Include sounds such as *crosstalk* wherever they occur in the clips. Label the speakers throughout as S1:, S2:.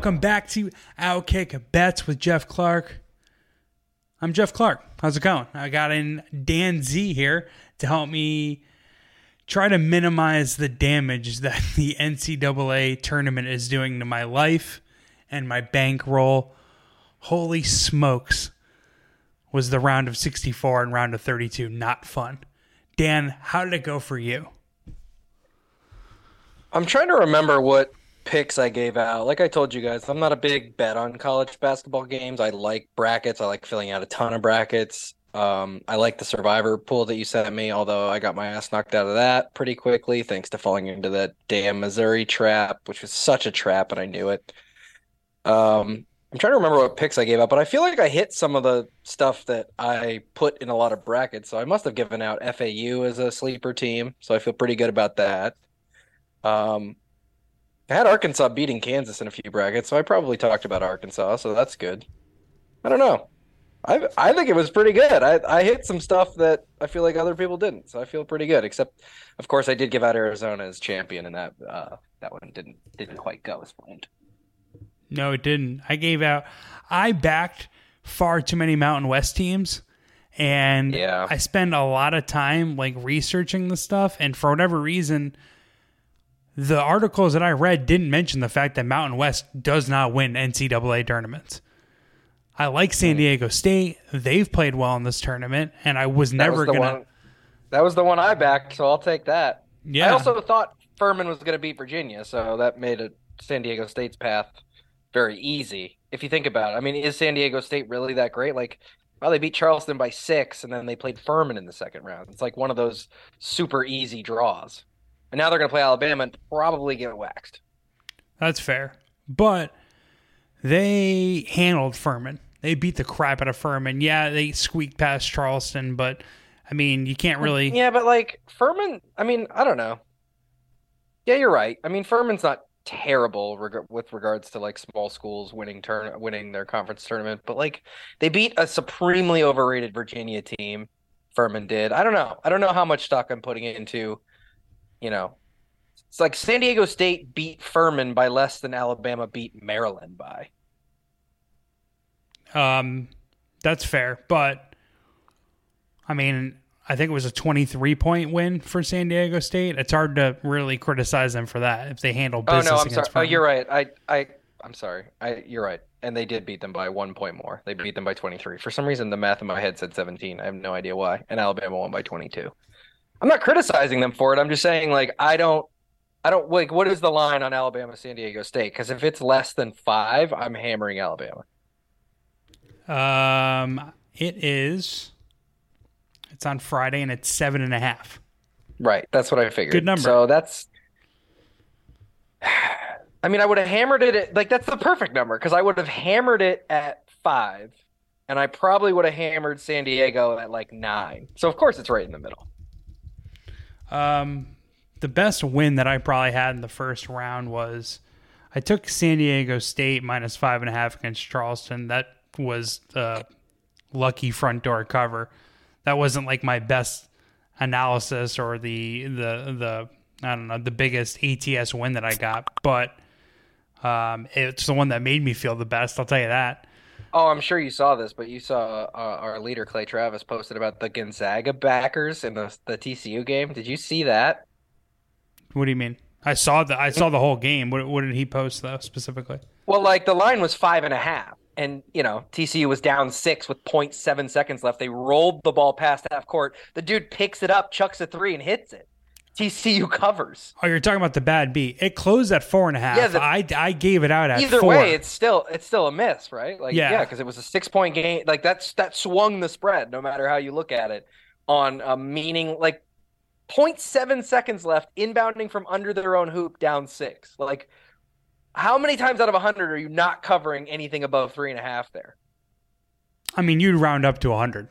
S1: welcome back to Outkick Bets with Geoff Clark. I'm Geoff Clark. How's it going? I got in Dan Z here to help me try to minimize the damage *laughs* that the NCAA tournament is doing to my life and my bankroll. Holy smokes. Was the round of 64 and round of 32 not fun? Dan, how did it go for you?
S2: I'm trying to remember what picks I gave out. Like I told you guys, I'm not a big bet on college basketball games. I like brackets. I like filling out a ton of brackets. Um, I like the survivor pool that you sent me, although I got my ass knocked out of that pretty quickly thanks to falling into that damn Missouri trap, which was such a trap, and I knew it. Um, I'm trying to remember what picks I gave out, but I feel like I hit some of the stuff that I put in a lot of brackets. So I must have given out FAU as a sleeper team, so I feel pretty good about that. Um, I had Arkansas beating Kansas in a few brackets, so I probably talked about Arkansas, so that's good. I don't know. I I think it was pretty good. I, I hit some stuff that I feel like other people didn't, so I feel pretty good. Except, of course, I did give out Arizona as champion, and that uh, that one didn't didn't quite go as planned.
S1: No, it didn't. I gave out. I backed far too many Mountain West teams, and
S2: Yeah.
S1: I spend a lot of time like researching the stuff. And for whatever reason, the articles that I read didn't mention the fact that Mountain West does not win NCAA tournaments. I like. San Diego State; they've played well in this tournament, and I was
S2: That
S1: never
S2: was
S1: gonna.
S2: one. That was the one I backed, so I'll take that.
S1: Yeah,
S2: I also thought Furman was going to beat Virginia, so that made it San Diego State's path very easy. If you think about it, I mean, is San Diego State really that great? Like, well, they beat Charleston by six, and then they played Furman in the second round. It's like one of those super easy draws. And now they're going to play Alabama and probably get waxed.
S1: That's fair. But they handled Furman. They beat the crap out of Furman. Yeah, they squeaked past Charleston, but I mean, you can't really.
S2: Yeah, but like Furman, I mean, I don't know. Yeah, you're right. I mean, Furman's not terrible reg- with regards to like small schools winning turn winning their conference tournament, but like they beat a supremely overrated Virginia team. Furman did. I don't know. I don't know how much stock I'm putting into, you know. It's like San Diego State beat Furman by less than Alabama beat Maryland by.
S1: Um, that's fair, but I mean, I think it was a 23 point win for San Diego State. It's hard to really criticize them for that if they handle business.
S2: Oh no, I'm sorry. Oh, you're right. I I I'm sorry. I you're right. And they did beat them by one point more. They beat them by 23. For some reason, the math in my head said 17. I have no idea why. And Alabama won by 22. I'm not criticizing them for it. I'm just saying, like, I don't, I don't like. What is the line on Alabama San Diego State? Because if it's less than five, I'm hammering Alabama.
S1: Um, it is. It's on Friday and it's seven and a half.
S2: Right. That's what I figured.
S1: Good number.
S2: So that's. *sighs* I mean, I would have hammered it at like that's the perfect number because I would have hammered it at five, and I probably would have hammered San Diego at like nine. So of course it's right in the middle.
S1: Um, the best win that I probably had in the first round was I took San Diego State minus five and a half against Charleston. That was a lucky front door cover. That wasn't like my best analysis or the the the I don't know the biggest ATS win that I got, but um, it's the one that made me feel the best. I'll tell you that.
S2: Oh, I'm sure you saw this, but you saw uh, our leader Clay Travis posted about the Gonzaga backers in the the TCU game. Did you see that?
S1: What do you mean? I saw the I saw the whole game. What, what did he post though specifically?
S2: Well, like the line was five and a half, and you know TCU was down six with 0.7 seconds left. They rolled the ball past half court. The dude picks it up, chucks a three, and hits it. TCU covers.
S1: Oh, you're talking about the bad beat. It closed at four and a half.
S2: Yeah, the-
S1: I, I gave it out at
S2: Either
S1: four.
S2: way, it's still it's still a miss, right? Like
S1: Yeah.
S2: yeah, because it was a six point game. Like that's that swung the spread, no matter how you look at it. On a meaning like 0.7 seconds left, inbounding from under their own hoop, down six. Like how many times out of hundred are you not covering anything above three and a half there?
S1: I mean, you'd round up to hundred.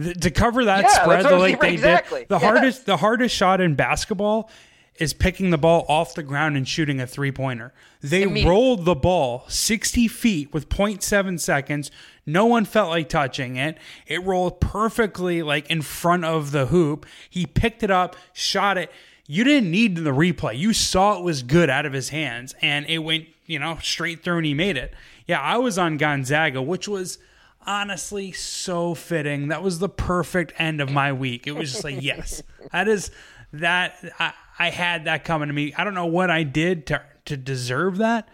S1: Th- to cover that
S2: Yeah,
S1: spread, the like they
S2: Exactly.
S1: did, the
S2: Yes.
S1: hardest the hardest shot in basketball is picking the ball off the ground and shooting a three pointer. They rolled the ball 60 feet with 0.7 seconds. No one felt like touching it. It rolled perfectly like in front of the hoop. He picked it up, shot it. You didn't need the replay. You saw it was good out of his hands and it went you know, straight through and he made it. Yeah, I was on Gonzaga, which was honestly so fitting. That was the perfect end of my week. It was just like, yes, that is that I, I had that coming to me. I don't know what I did to to deserve that,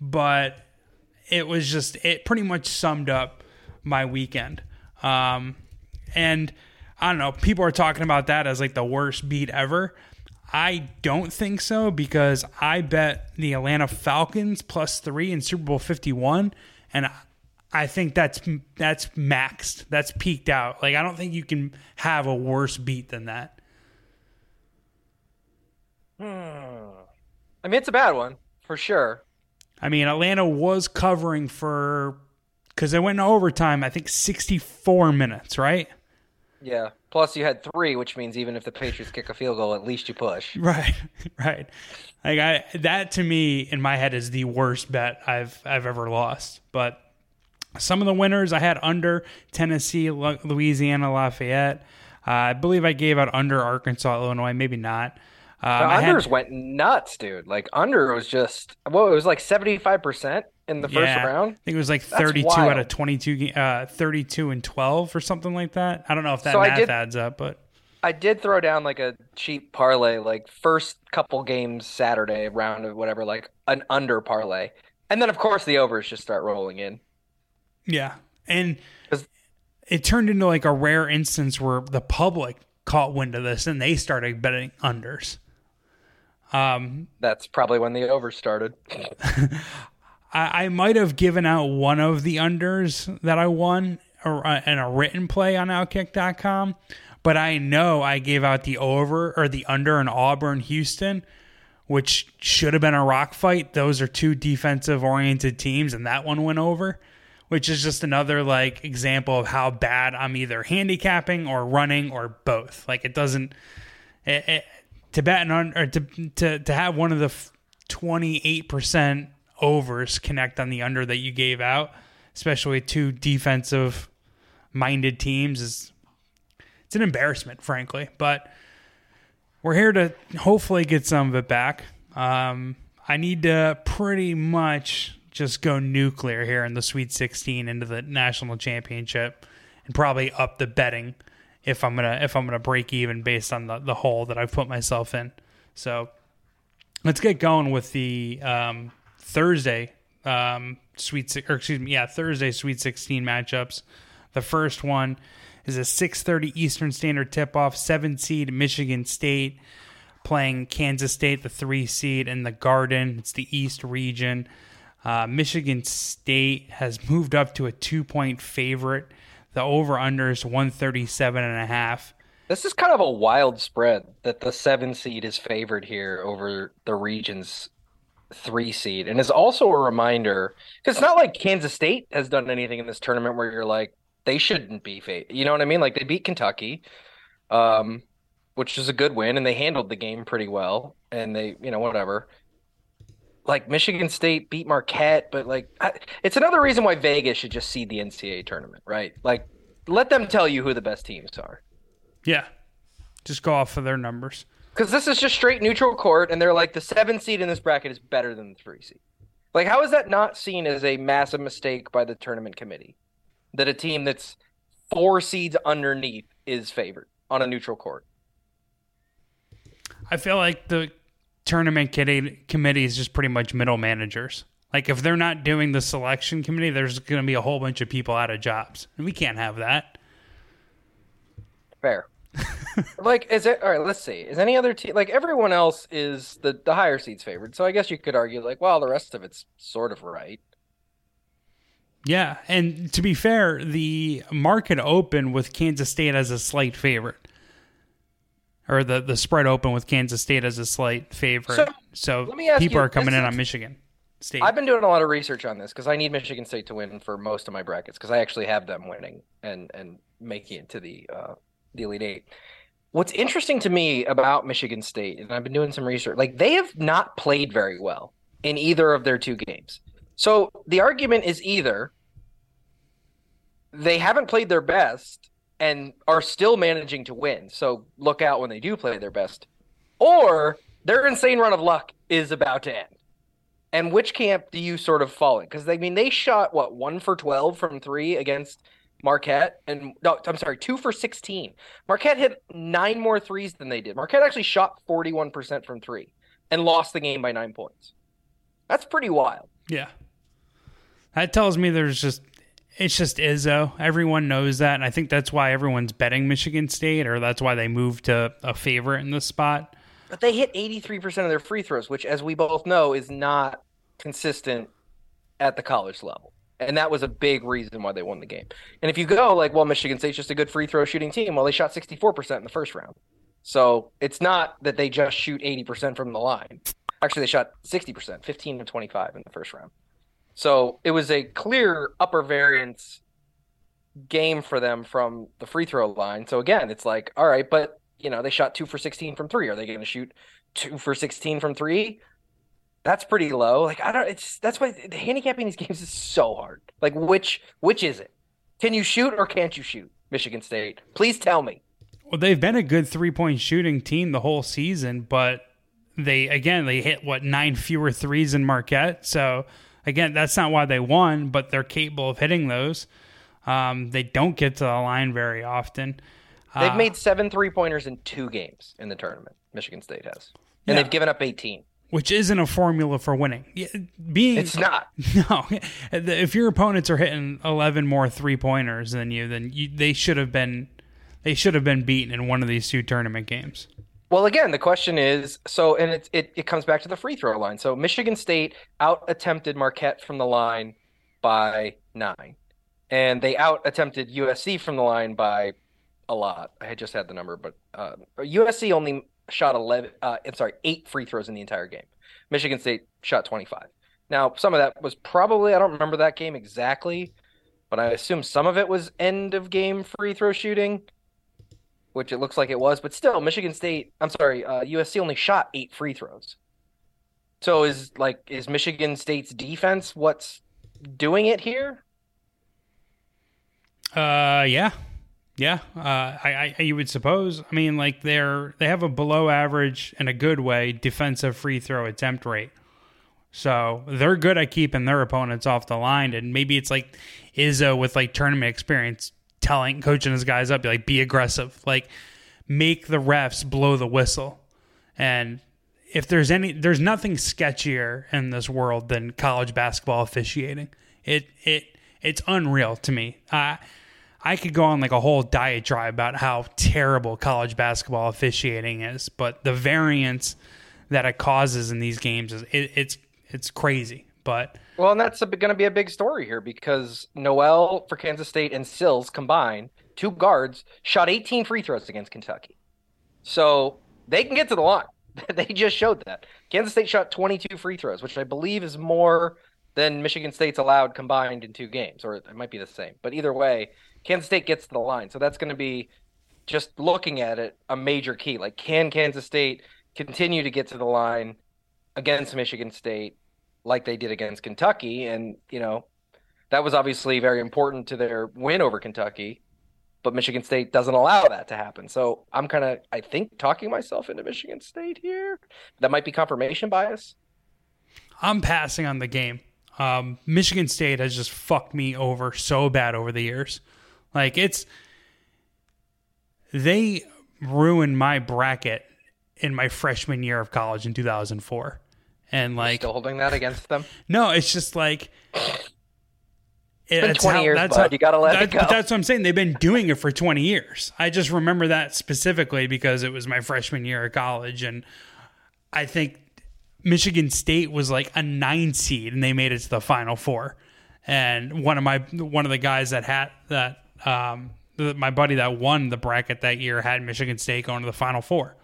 S1: but it was just it pretty much summed up my weekend. Um, and I don't know, people are talking about that as like the worst beat ever. I don't think so because I bet the Atlanta Falcons plus three in Super Bowl 51, and I think that's that's maxed. That's peaked out. Like I don't think you can have a worse beat than that.
S2: Hmm. I mean, it's a bad one for sure.
S1: I mean, Atlanta was covering for because they went in overtime. I think 64 minutes, right?
S2: Yeah. Plus, you had three, which means even if the Patriots kick a field goal, at least you push. *laughs*
S1: Right, right. Like I, that to me in my head is the worst bet I've I've ever lost. But some of the winners I had under Tennessee, Louisiana, Lafayette. Uh, I believe I gave out under Arkansas, Illinois. Maybe not.
S2: Um, the unders had, went nuts, dude. Like under was just well, it was like seventy five percent in the first
S1: yeah,
S2: round.
S1: I think it was like thirty two out of twenty two, uh, thirty two and twelve or something like that. I don't know if that so math did, adds up, but
S2: I did throw down like a cheap parlay, like first couple games Saturday round of whatever, like an under parlay, and then of course the overs just start rolling in.
S1: Yeah, and it turned into like a rare instance where the public caught wind of this and they started betting unders.
S2: Um, That's probably when the over started. *laughs*
S1: I, I might have given out one of the unders that I won or, uh, in a written play on Outkick.com, but I know I gave out the over or the under in Auburn Houston, which should have been a rock fight. Those are two defensive oriented teams, and that one went over, which is just another like example of how bad I'm either handicapping or running or both. Like it doesn't. It, it, to bet on or to to to have one of the twenty eight percent overs connect on the under that you gave out, especially two defensive minded teams, is it's an embarrassment, frankly. But we're here to hopefully get some of it back. Um, I need to pretty much just go nuclear here in the Sweet 16 into the national championship and probably up the betting if I'm gonna if I'm gonna break even based on the, the hole that I've put myself in. So let's get going with the um, Thursday um, sweet or excuse me, yeah, Thursday Sweet 16 matchups. The first one is a 6:30 Eastern Standard tip-off. Seven seed Michigan State playing Kansas State, the three seed in the Garden. It's the East region. Uh, Michigan State has moved up to a two-point favorite the over under is 137 and a half.
S2: This is kind of a wild spread that the seven seed is favored here over the region's three seed. And is also a reminder because it's not like Kansas State has done anything in this tournament where you're like, they shouldn't be favored. You know what I mean? Like they beat Kentucky, um, which is a good win, and they handled the game pretty well. And they, you know, whatever like Michigan State beat Marquette, but like I, it's another reason why Vegas should just seed the NCAA tournament, right? Like let them tell you who the best teams are.
S1: Yeah, just go off of their numbers.
S2: Because this is just straight neutral court, and they're like the seven seed in this bracket is better than the three seed. Like, how is that not seen as a massive mistake by the tournament committee? That a team that's four seeds underneath is favored on a neutral court.
S1: I feel like the tournament committee is just pretty much middle managers. Like if they're not doing the selection committee, there's going to be a whole bunch of people out of jobs, and we can't have that.
S2: Fair. *laughs* like is it all right? Let's see. Is any other team like everyone else is the the higher seeds favored? So I guess you could argue like, well, the rest of it's sort of right.
S1: Yeah, and to be fair, the market open with Kansas State as a slight favorite or the the spread open with Kansas State as a slight favorite. So, so people you, are coming in on Michigan State.
S2: I've been doing a lot of research on this because I need Michigan State to win for most of my brackets because I actually have them winning and and making it to the uh, the Elite Eight. What's interesting to me about Michigan State, and I've been doing some research, like they have not played very well in either of their two games. So the argument is either they haven't played their best and are still managing to win. So look out when they do play their best. Or their insane run of luck is about to end. And which camp do you sort of fall in? Because I mean, they shot what one for twelve from three against Marquette, and no, I'm sorry, two for sixteen. Marquette hit nine more threes than they did. Marquette actually shot forty-one percent from three and lost the game by nine points. That's pretty wild.
S1: Yeah, that tells me there's just it's just Izzo. Everyone knows that, and I think that's why everyone's betting Michigan State, or that's why they moved to a favorite in this spot.
S2: But they hit 83% of their free throws, which, as we both know, is not consistent at the college level. And that was a big reason why they won the game. And if you go like, well, Michigan State's just a good free throw shooting team, well, they shot 64% in the first round. So it's not that they just shoot 80% from the line. Actually, they shot 60%, 15 to 25 in the first round. So it was a clear upper variance game for them from the free throw line. So again, it's like, all right, but you know, they shot two for 16 from three. Are they going to shoot two for 16 from three? That's pretty low. Like, I don't, it's, that's why the handicapping these games is so hard. Like, which, which is it? Can you shoot or can't you shoot? Michigan State. Please tell me.
S1: Well, they've been a good three point shooting team the whole season, but they, again, they hit what, nine fewer threes than Marquette. So, again, that's not why they won, but they're capable of hitting those. Um, they don't get to the line very often.
S2: They've uh, made seven three pointers in two games in the tournament. Michigan State has, and yeah. they've given up eighteen,
S1: which isn't a formula for winning. Being
S2: it's not. *laughs*
S1: No, if your opponents are hitting eleven more three pointers than you, then you, they should have been they should have been beaten in one of these two tournament games.
S2: Well, again, the question is so, and it, it, it comes back to the free throw line. So Michigan State out attempted Marquette from the line by nine, and they out attempted USC from the line by a lot. I had just had the number, but uh, USC only shot 11. Uh, I'm sorry, eight free throws in the entire game. Michigan State shot 25. Now, some of that was probably I don't remember that game exactly, but I assume some of it was end of game free throw shooting, which it looks like it was. But still, Michigan State. I'm sorry, uh, USC only shot eight free throws. So is like is Michigan State's defense what's doing it here?
S1: Uh, yeah, yeah, uh, I, I you would suppose. I mean, like they're they have a below average in a good way defensive free throw attempt rate, so they're good at keeping their opponents off the line. And maybe it's like Izzo with like tournament experience, telling coaching his guys up, be like be aggressive, like make the refs blow the whistle. And if there's any, there's nothing sketchier in this world than college basketball officiating. It it it's unreal to me. I I could go on like a whole diatribe about how terrible college basketball officiating is, but the variance that it causes in these games is it, it's it's crazy. But
S2: well, and that's going to be a big story here because Nowell for Kansas State and Sills combined, two guards, shot 18 free throws against Kentucky. So they can get to the line. *laughs* they just showed that. Kansas State shot 22 free throws, which I believe is more than Michigan State's allowed combined in two games, or it might be the same. But either way, Kansas State gets to the line. So that's going to be just looking at it a major key. Like, can Kansas State continue to get to the line against Michigan State like they did against Kentucky? And, you know, that was obviously very important to their win over Kentucky, but Michigan State doesn't allow that to happen. So I'm kind of, I think, talking myself into Michigan State here. That might be confirmation bias.
S1: I'm passing on the game. Um, Michigan State has just fucked me over so bad over the years. Like it's they ruined my bracket in my freshman year of college in 2004. And like
S2: You're still holding that against them?
S1: No, it's just like
S2: it's been 20 how, years, that's bud. How, you gotta let
S1: that,
S2: it go.
S1: That's what I'm saying. They've been doing it for 20 years. I just remember that specifically because it was my freshman year of college, and I think Michigan State was like a nine seed, and they made it to the Final Four. And one of my one of the guys that had that um, the, my buddy that won the bracket that year had Michigan State going to the Final Four.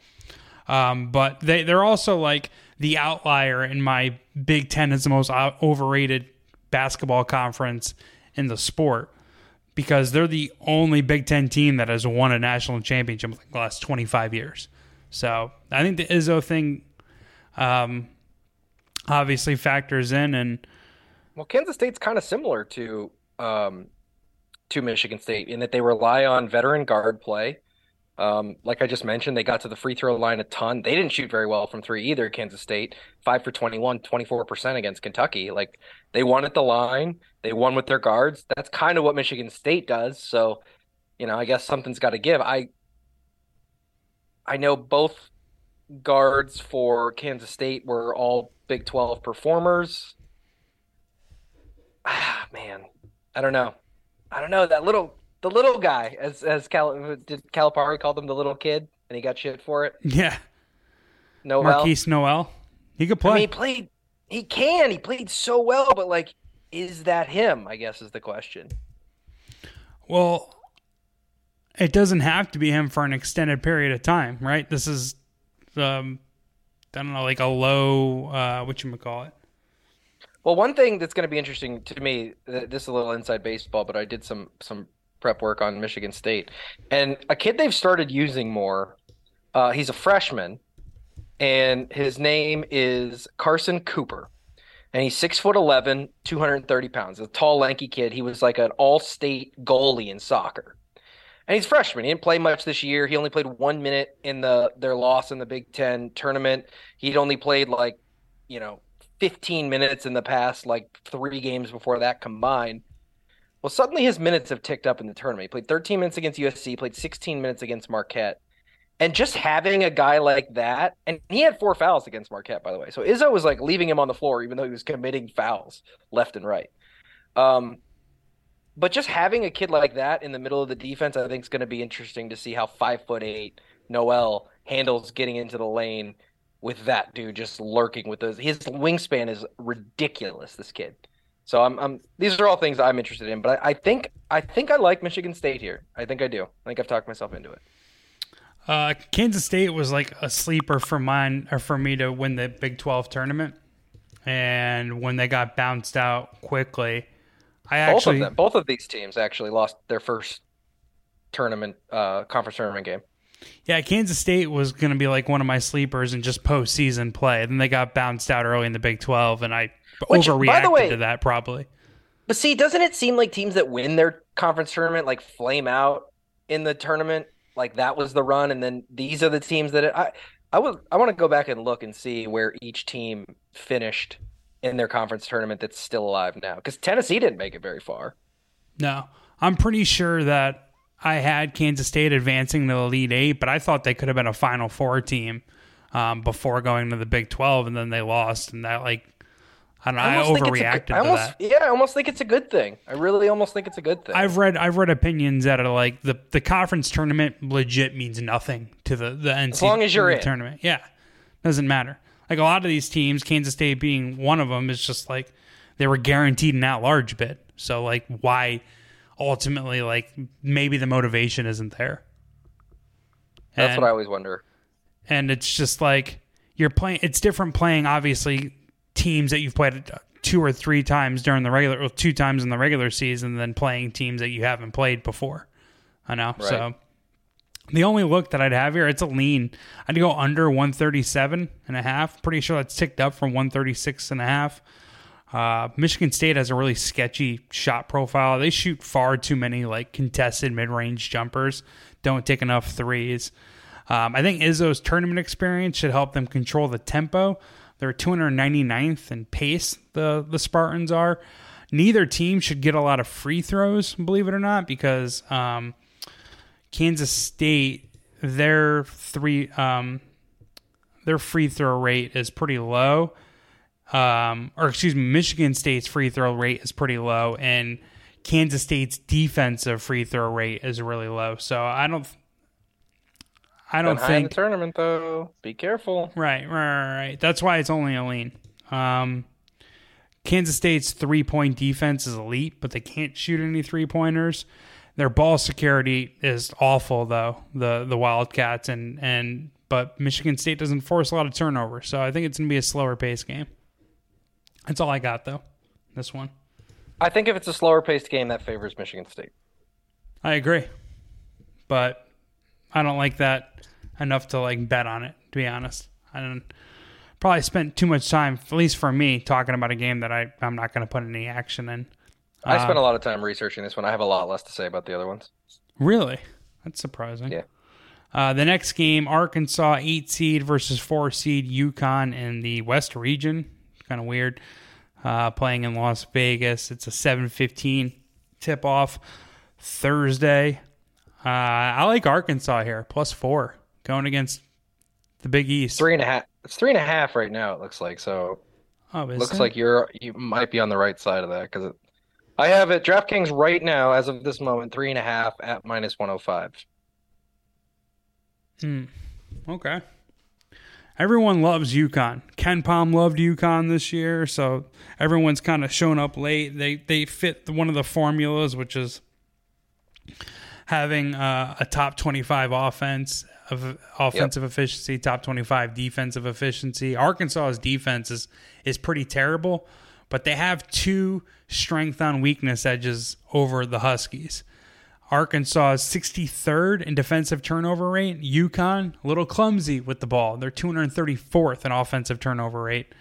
S1: Um, but they they're also like the outlier in my Big Ten is the most overrated basketball conference in the sport because they're the only Big Ten team that has won a national championship in the last 25 years. So I think the Izzo thing um, obviously factors in. And
S2: well, Kansas State's kind of similar to um, to Michigan State in that they rely on veteran guard play. Um, like I just mentioned, they got to the free throw line a ton. They didn't shoot very well from three either, Kansas State. Five for 21, 24% against Kentucky. Like they won at the line, they won with their guards. That's kind of what Michigan State does. So, you know, I guess something's got to give. I I know both guards for Kansas State were all Big 12 performers. *sighs* Ah, man, I don't know. I don't know that little the little guy, as as Cal did Calipari call them the little kid, and he got shit for it.
S1: Yeah,
S2: Nowell.
S1: Markquis Nowell. He could play.
S2: I mean, he played. He can. He played so well, but like, is that him? I guess is the question.
S1: well, it doesn't have to be him for an extended period of time, right? This is, um, I don't know, like a low, uh, what you call it.
S2: Well, one thing that's going to be interesting to me, th- this is a little inside baseball, but I did some some prep work on Michigan State, and a kid they've started using more. Uh, he's a freshman, and his name is Carson Cooper, and he's six foot 11, 230 pounds. A tall, lanky kid. He was like an all-state goalie in soccer, and he's freshman. He didn't play much this year. He only played one minute in the their loss in the Big Ten tournament. He'd only played like, you know, 15 minutes in the past like three games before that combined. Well, suddenly his minutes have ticked up in the tournament. He played 13 minutes against USC, played 16 minutes against Marquette. And just having a guy like that, and he had four fouls against Marquette, by the way. So Izzo was like leaving him on the floor, even though he was committing fouls left and right. Um, but just having a kid like that in the middle of the defense, I think is going to be interesting to see how five foot eight Nowell handles getting into the lane with that dude just lurking with those. His wingspan is ridiculous. This kid. So I'm, I'm these are all things I'm interested in, but I, I think I think I like Michigan State here. I think I do. I think I've talked myself into it.
S1: Uh, Kansas State was like a sleeper for mine or for me to win the Big 12 tournament. And when they got bounced out quickly, I
S2: Both
S1: actually
S2: of them, both of these teams actually lost their first tournament, uh, conference tournament game.
S1: Yeah, Kansas State was going to be like one of my sleepers in just postseason play. Then they got bounced out early in the Big 12, and I
S2: Which, by the
S1: overreacted
S2: way-
S1: to that probably.
S2: But see, doesn't it seem like teams that win their conference tournament like flame out in the tournament? Like that was the run, and then these are the teams that it, I I would I want to go back and look and see where each team finished in their conference tournament that's still alive now. Because Tennessee didn't make it very far.
S1: No, I'm pretty sure that I had Kansas State advancing to the Elite Eight, but I thought they could have been a Final Four team um, before going to the Big 12, and then they lost, and that like I don't know. I,
S2: almost think it's a
S1: overreacted
S2: good- I
S1: to that.
S2: Yeah, I almost think it's a good thing. I really almost think it's a good thing.
S1: I've read I've read opinions that are like the the conference tournament legit means nothing to the the NCAA
S2: long as you're in.
S1: tournament. Yeah, doesn't matter. Like a lot of these teams, Kansas State being one of them, is just like they were guaranteed an at large bid. So like why ultimately like maybe the motivation isn't there.
S2: That's what I always wonder.
S1: and it's just like you're playing it's different playing obviously teams that you've played two or three times during the regular or two times in the regular season than playing teams that you haven't played before i know
S2: Right.
S1: so the only look that i'd have here it's a lean i'd go under 137 and a half pretty sure that's ticked up from 136 and a half uh, Michigan State has a really sketchy shot profile. They shoot far too many like contested mid-range jumpers. Don't take enough threes. Um, I think Izzo's tournament experience should help them control the tempo. They're 299th in pace. The the Spartans are. Neither team should get a lot of free throws, believe it or not, because um, Kansas State their three um, their free throw rate is pretty low um, or excuse me, Michigan State's free throw rate is pretty low, and Kansas State's defensive free throw rate is really low. So I don't, I don't
S2: in the
S1: think
S2: tournament though. Be careful.
S1: right, right, right, right. That's why it's only a lean. Um, Kansas State's three point defense is elite, but they can't shoot any three pointers. Their ball security is awful though. The the Wildcats and and but Michigan State doesn't force a lot of turnover, so I think it's gonna be a slower pace game. That's all I got though. This one,
S2: I think if it's a slower paced game, that favors Michigan State.
S1: I agree, but I don't like that enough to like bet on it. To be honest, I don't probably spent too much time, at least for me, talking about a game that I I'm not going to put any action in.
S2: I
S1: Uh,
S2: spent a lot of time researching this one. I have a lot less to say about the other ones.
S1: Really, that's surprising.
S2: Yeah.
S1: Uh, the next game, Arkansas eight seed versus four seed UConn in the West region. Kind of weird. Uh, playing in Las Vegas. It's a 7:15 tip off Thursday. Uh, I like Arkansas here, plus four, going against the Big East.
S2: Three and a half. It's three and a half right now. It looks like so.
S1: Oh,
S2: looks
S1: it?
S2: like you're you might be on the right side of that because I have it DraftKings right now as of this moment three and a half at minus one hundred five.
S1: Hmm. Okay. Everyone loves UConn. KenPom loved UConn this year, so everyone's kind of shown up late. They they fit one of the formulas, which is having uh, a top twenty five offense of offensive efficiency, top twenty five defensive efficiency. Arkansas's defense is is pretty terrible, but they have two strength on weakness edges over the Huskies. Arkansas is 63rd in defensive turnover rate. UConn, a little clumsy with the ball. They're 234th in offensive turnover rate.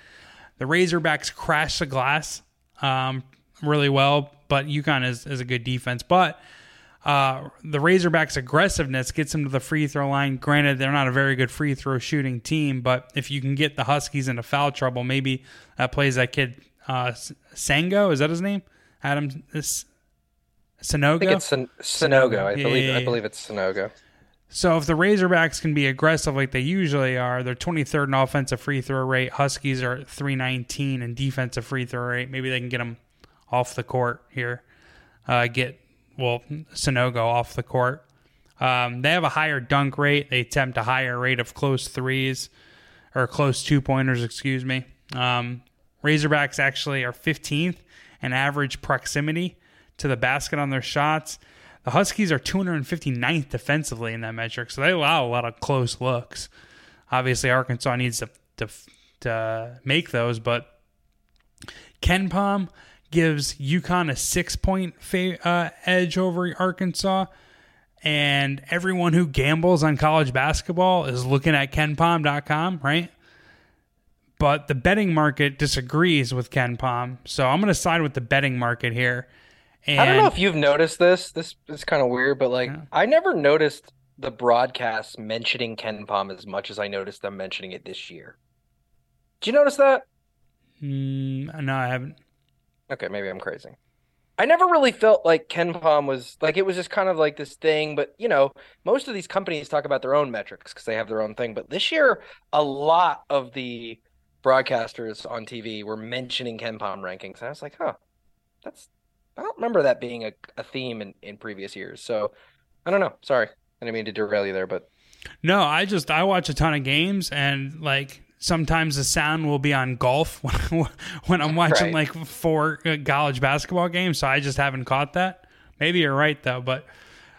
S1: The Razorbacks crash the glass um, really well, but UConn is, is a good defense. But uh, the Razorbacks' aggressiveness gets them to the free throw line. Granted, they're not a very good free throw shooting team, but if you can get the Huskies into foul trouble, maybe that plays that kid uh, Sango. Is that his name? Adam this Sanogo.
S2: I think it's Sin- Sinogo. I
S1: Yeah,
S2: believe
S1: yeah,
S2: I believe it's Sinogo.
S1: So if the Razorbacks can be aggressive like they usually are, they're 23rd in offensive free throw rate. Huskies are 319 in defensive free throw rate. Maybe they can get them off the court here. Uh, get well Sonogo off the court. Um, they have a higher dunk rate. They attempt a higher rate of close threes or close two pointers. Excuse me. Um, Razorbacks actually are 15th in average proximity to the basket on their shots. The Huskies are 259th defensively in that metric, so they allow a lot of close looks. Obviously, Arkansas needs to to, to make those, but KenPom gives UConn a six point fa- uh, edge over Arkansas, and everyone who gambles on college basketball is looking at KenPom.com, right? But the betting market disagrees with KenPom, so I'm going to side with the betting market here. And
S2: I don't know if you've noticed this. This is kind of weird, but like
S1: Yeah.
S2: I never noticed the broadcast mentioning KenPom as much as I noticed them mentioning it this year. Do you notice that?
S1: Mm, no, I haven't.
S2: Okay, maybe I'm crazy. I never really felt like KenPom was like it was just kind of like this thing, but you know, most of these companies talk about their own metrics because they have their own thing. But this year, a lot of the broadcasters on TV were mentioning KenPom rankings, and I was like, huh, that's I don't remember that being a, a theme in, in previous years. So I don't know. Sorry. I didn't mean to derail you there, but
S1: No, I just I watch a ton of games and like sometimes the sound will be on golf when, *laughs* when I'm watching
S2: Right.
S1: like four uh, college basketball games. So I just haven't caught that. Maybe you're right though, but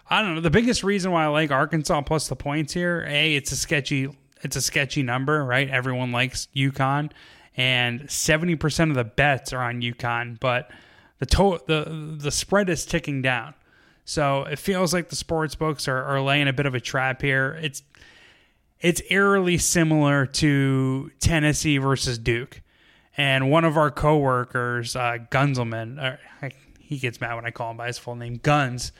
S1: I don't know. The biggest reason why I like Arkansas plus the points here, a it's a sketchy it's a sketchy number, right? Everyone likes UConn, and seventy percent of the bets are on UConn, but the to- the the spread is ticking down. So it feels like the sports books are, are laying a bit of a trap here. It's it's eerily similar to Tennessee versus Duke. And one of our coworkers, uh, Gunzelman, uh, I, he gets mad when I call him by his full name, Guns.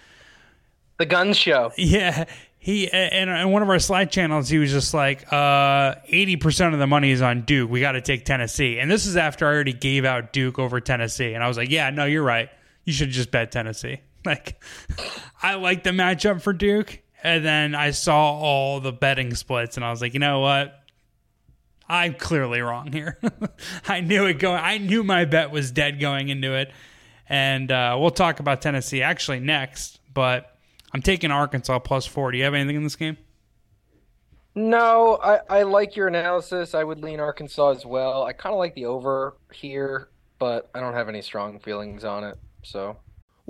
S2: the Guns Show.
S1: Yeah, he and in one of our slide channels, he was just like, uh, eighty percent of the money is on Duke. We got to take Tennessee, and this is after I already gave out Duke over Tennessee, and I was like, yeah, no, you're right. You should just bet Tennessee. *laughs* Like, I like the matchup for Duke, and then I saw all the betting splits, and I was like, you know what? I'm clearly wrong here. *laughs* I knew it going. I knew my bet was dead going into it, and uh, we'll talk about Tennessee actually next. But I'm taking Arkansas plus four. Do you have anything in this game?
S2: No, I, I like your analysis. I would lean Arkansas as well. I kind of like the over here, but I don't have any strong feelings on it. So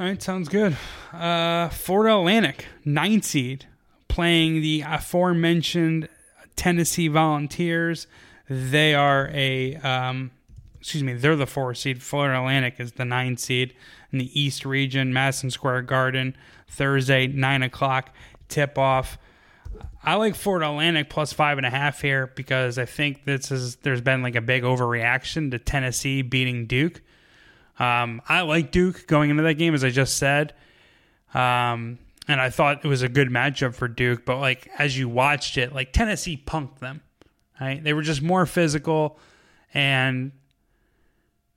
S1: All right, sounds good. Uh, Florida Atlantic, nine seed, playing the aforementioned Tennessee Volunteers. They are a, um, excuse me, they're the four seed. Florida Atlantic is the nine seed in the East region, Madison Square Garden, Thursday, nine o'clock tip off. I like Florida Atlantic plus five and a half here because I think this is there's been like a big overreaction to Tennessee beating Duke. Um, I like Duke going into that game, as I just said. Um, and I thought it was a good matchup for Duke, but like as you watched it, like Tennessee punked them. Right? They were just more physical, and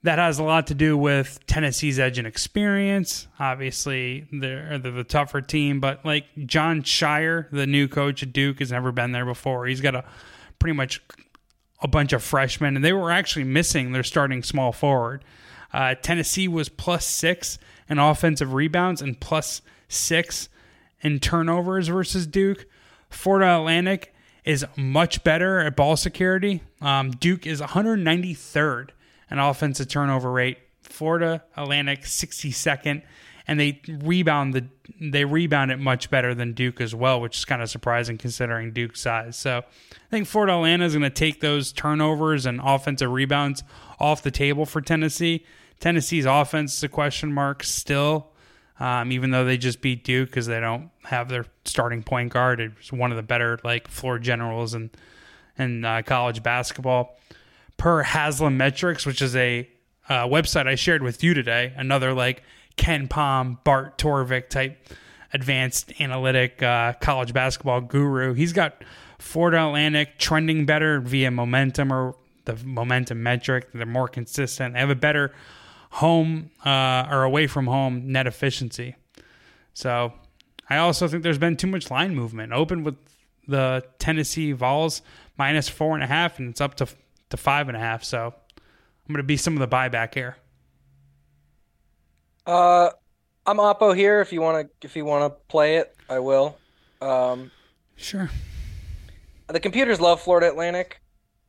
S1: that has a lot to do with Tennessee's edge and experience. Obviously, they're, they're the tougher team, but like Jon Scheyer, the new coach at Duke, has never been there before. He's got a pretty much a bunch of freshmen, and they were actually missing their starting small forward. Uh, Tennessee was plus six in offensive rebounds and plus six in turnovers versus Duke. Florida Atlantic is much better at ball security. Um, Duke is 193rd in offensive turnover rate. Florida Atlantic 62nd, and they rebound the they rebound it much better than Duke as well, which is kind of surprising considering Duke's size. So I think Florida Atlanta is going to take those turnovers and offensive rebounds off the table for Tennessee. Tennessee's offense is a question mark still, um, even though they just beat Duke because they don't have their starting point guard. It's one of the better like floor generals in in uh, college basketball. Per Haslametrics, which is a uh, website I shared with you today, another like KenPom, Bart Torvik type advanced analytic uh, college basketball guru. He's got Florida Atlantic trending better via momentum or the momentum metric. They're more consistent. They have a better home uh, or away from home net efficiency. So I also think there's been too much line movement. Open with the Tennessee Vols minus four and a half, and it's up to to five and a half. So I'm going to be some of the buyback here.
S2: Uh, I'm Oppo here. If you want to, if you want to play it, I will. Um,
S1: sure.
S2: The computers love Florida Atlantic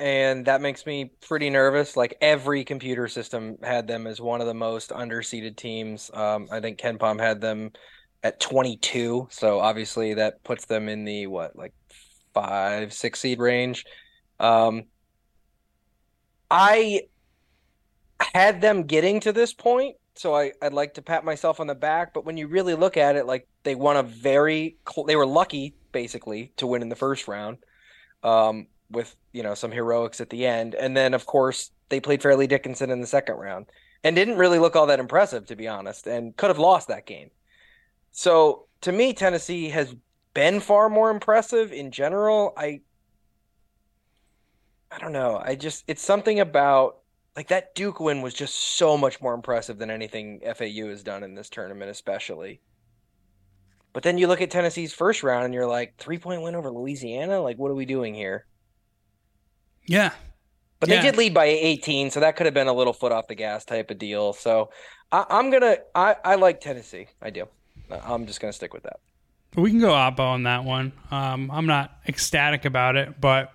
S2: and that makes me pretty nervous. Like every computer system had them as one of the most underseeded teams. Um, I think KenPom had them at 22, so obviously that puts them in the what like five, six seed range. Um, I had them getting to this point, so I, I'd like to pat myself on the back. But when you really look at it, like they won a very, they were lucky basically to win in the first round. Um, with you know some heroics at the end, and then of course they played Fairleigh Dickinson in the second round and didn't really look all that impressive to be honest, and could have lost that game. So to me, Tennessee has been far more impressive in general. I I don't know. I just it's something about like that Duke win was just so much more impressive than anything FAU has done in this tournament, especially. But then you look at Tennessee's first round and you're like, three point win over Louisiana? Like, what are we doing here?
S1: Yeah.
S2: But
S1: Yeah.
S2: they did lead by 18, so that could have been a little foot off the gas type of deal. So I, I'm gonna I, I like Tennessee. I do. I'm just gonna stick with that.
S1: We can go Oppo on that one. Um, I'm not ecstatic about it, but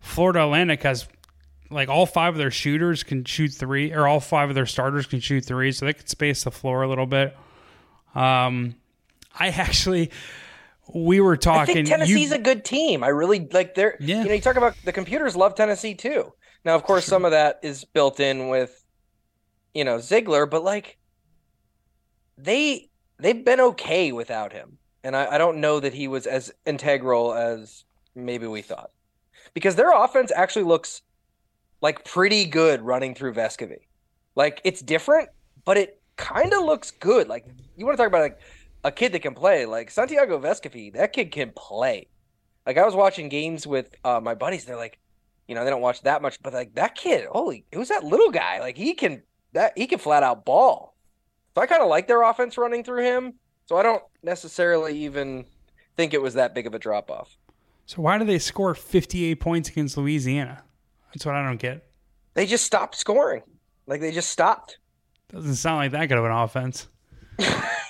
S1: Florida Atlantic has like all five of their shooters can shoot three, or all five of their starters can shoot three, so they could space the floor a little bit. Um, I *laughs* actually, we were talking.
S2: I think
S1: you-
S2: Tennessee's a good team. I really like their.
S1: Yeah.
S2: You know, you talk about the computers love Tennessee too. Now, of course, some of that is built in with, you know, Zeigler, but like, they they've been okay without him, and I, I don't know that he was as integral as maybe we thought, because their offense actually looks like pretty good running through Vescovi. Like it's different, but it kind of looks good. Like you want to talk about like a kid that can play, like Santiago Vescovi. That kid can play. Like I was watching games with uh, my buddies. They're like, you know, they don't watch that much, but like that kid, holy, who's that little guy? Like he can that he can flat out ball. So I kind of like their offense running through him. So I don't necessarily even think it was that big of a drop off.
S1: So why do they score 58 points against Louisiana? That's what I don't get.
S2: They just stopped scoring. Like they just stopped.
S1: Doesn't sound like that good of an offense. *laughs*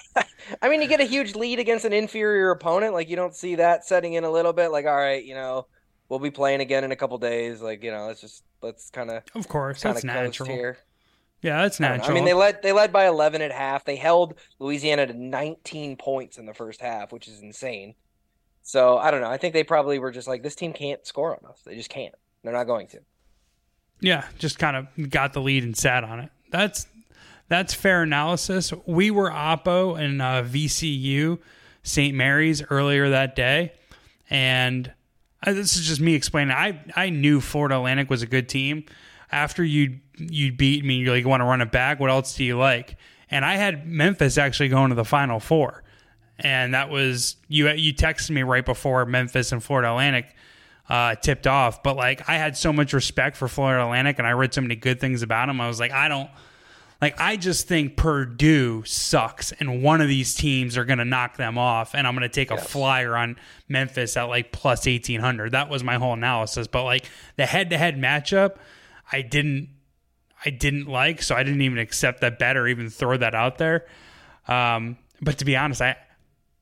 S2: I mean, you get a huge lead against an inferior opponent. Like you don't see that setting in a little bit. Like, all right, you know, we'll be playing again in a couple days. Like, you know, let's just let's kind of
S1: Of course, that's natural.
S2: here.
S1: Yeah, that's
S2: I,
S1: natural.
S2: I mean, they led they led by 11 at half. They held Louisiana to 19 points in the first half, which is insane. So I don't know. I think they probably were just like, this team can't score on us. They just can't. They're not going to.
S1: Yeah, just kind of got the lead and sat on it. That's that's fair analysis. We were Oppo and uh, VCU St. Mary's earlier that day, and uh, this is just me explaining. I I knew Florida Atlantic was a good team. After you you beat me, you're like, you want to run it back. What else do you like? And I had Memphis actually going to the Final Four, and that was you. You texted me right before Memphis and Florida Atlantic uh, tipped off. But like, I had so much respect for Florida Atlantic, and I read so many good things about them. I was like, I don't like. I just think Purdue sucks, and one of these teams are going to knock them off, and I'm going to take a
S2: Yes.
S1: flyer on Memphis at like plus eighteen hundred. That was my whole analysis. But like the head to head matchup, I didn't. I didn't like, so I didn't even accept that bet or even throw that out there. Um, but to be honest, I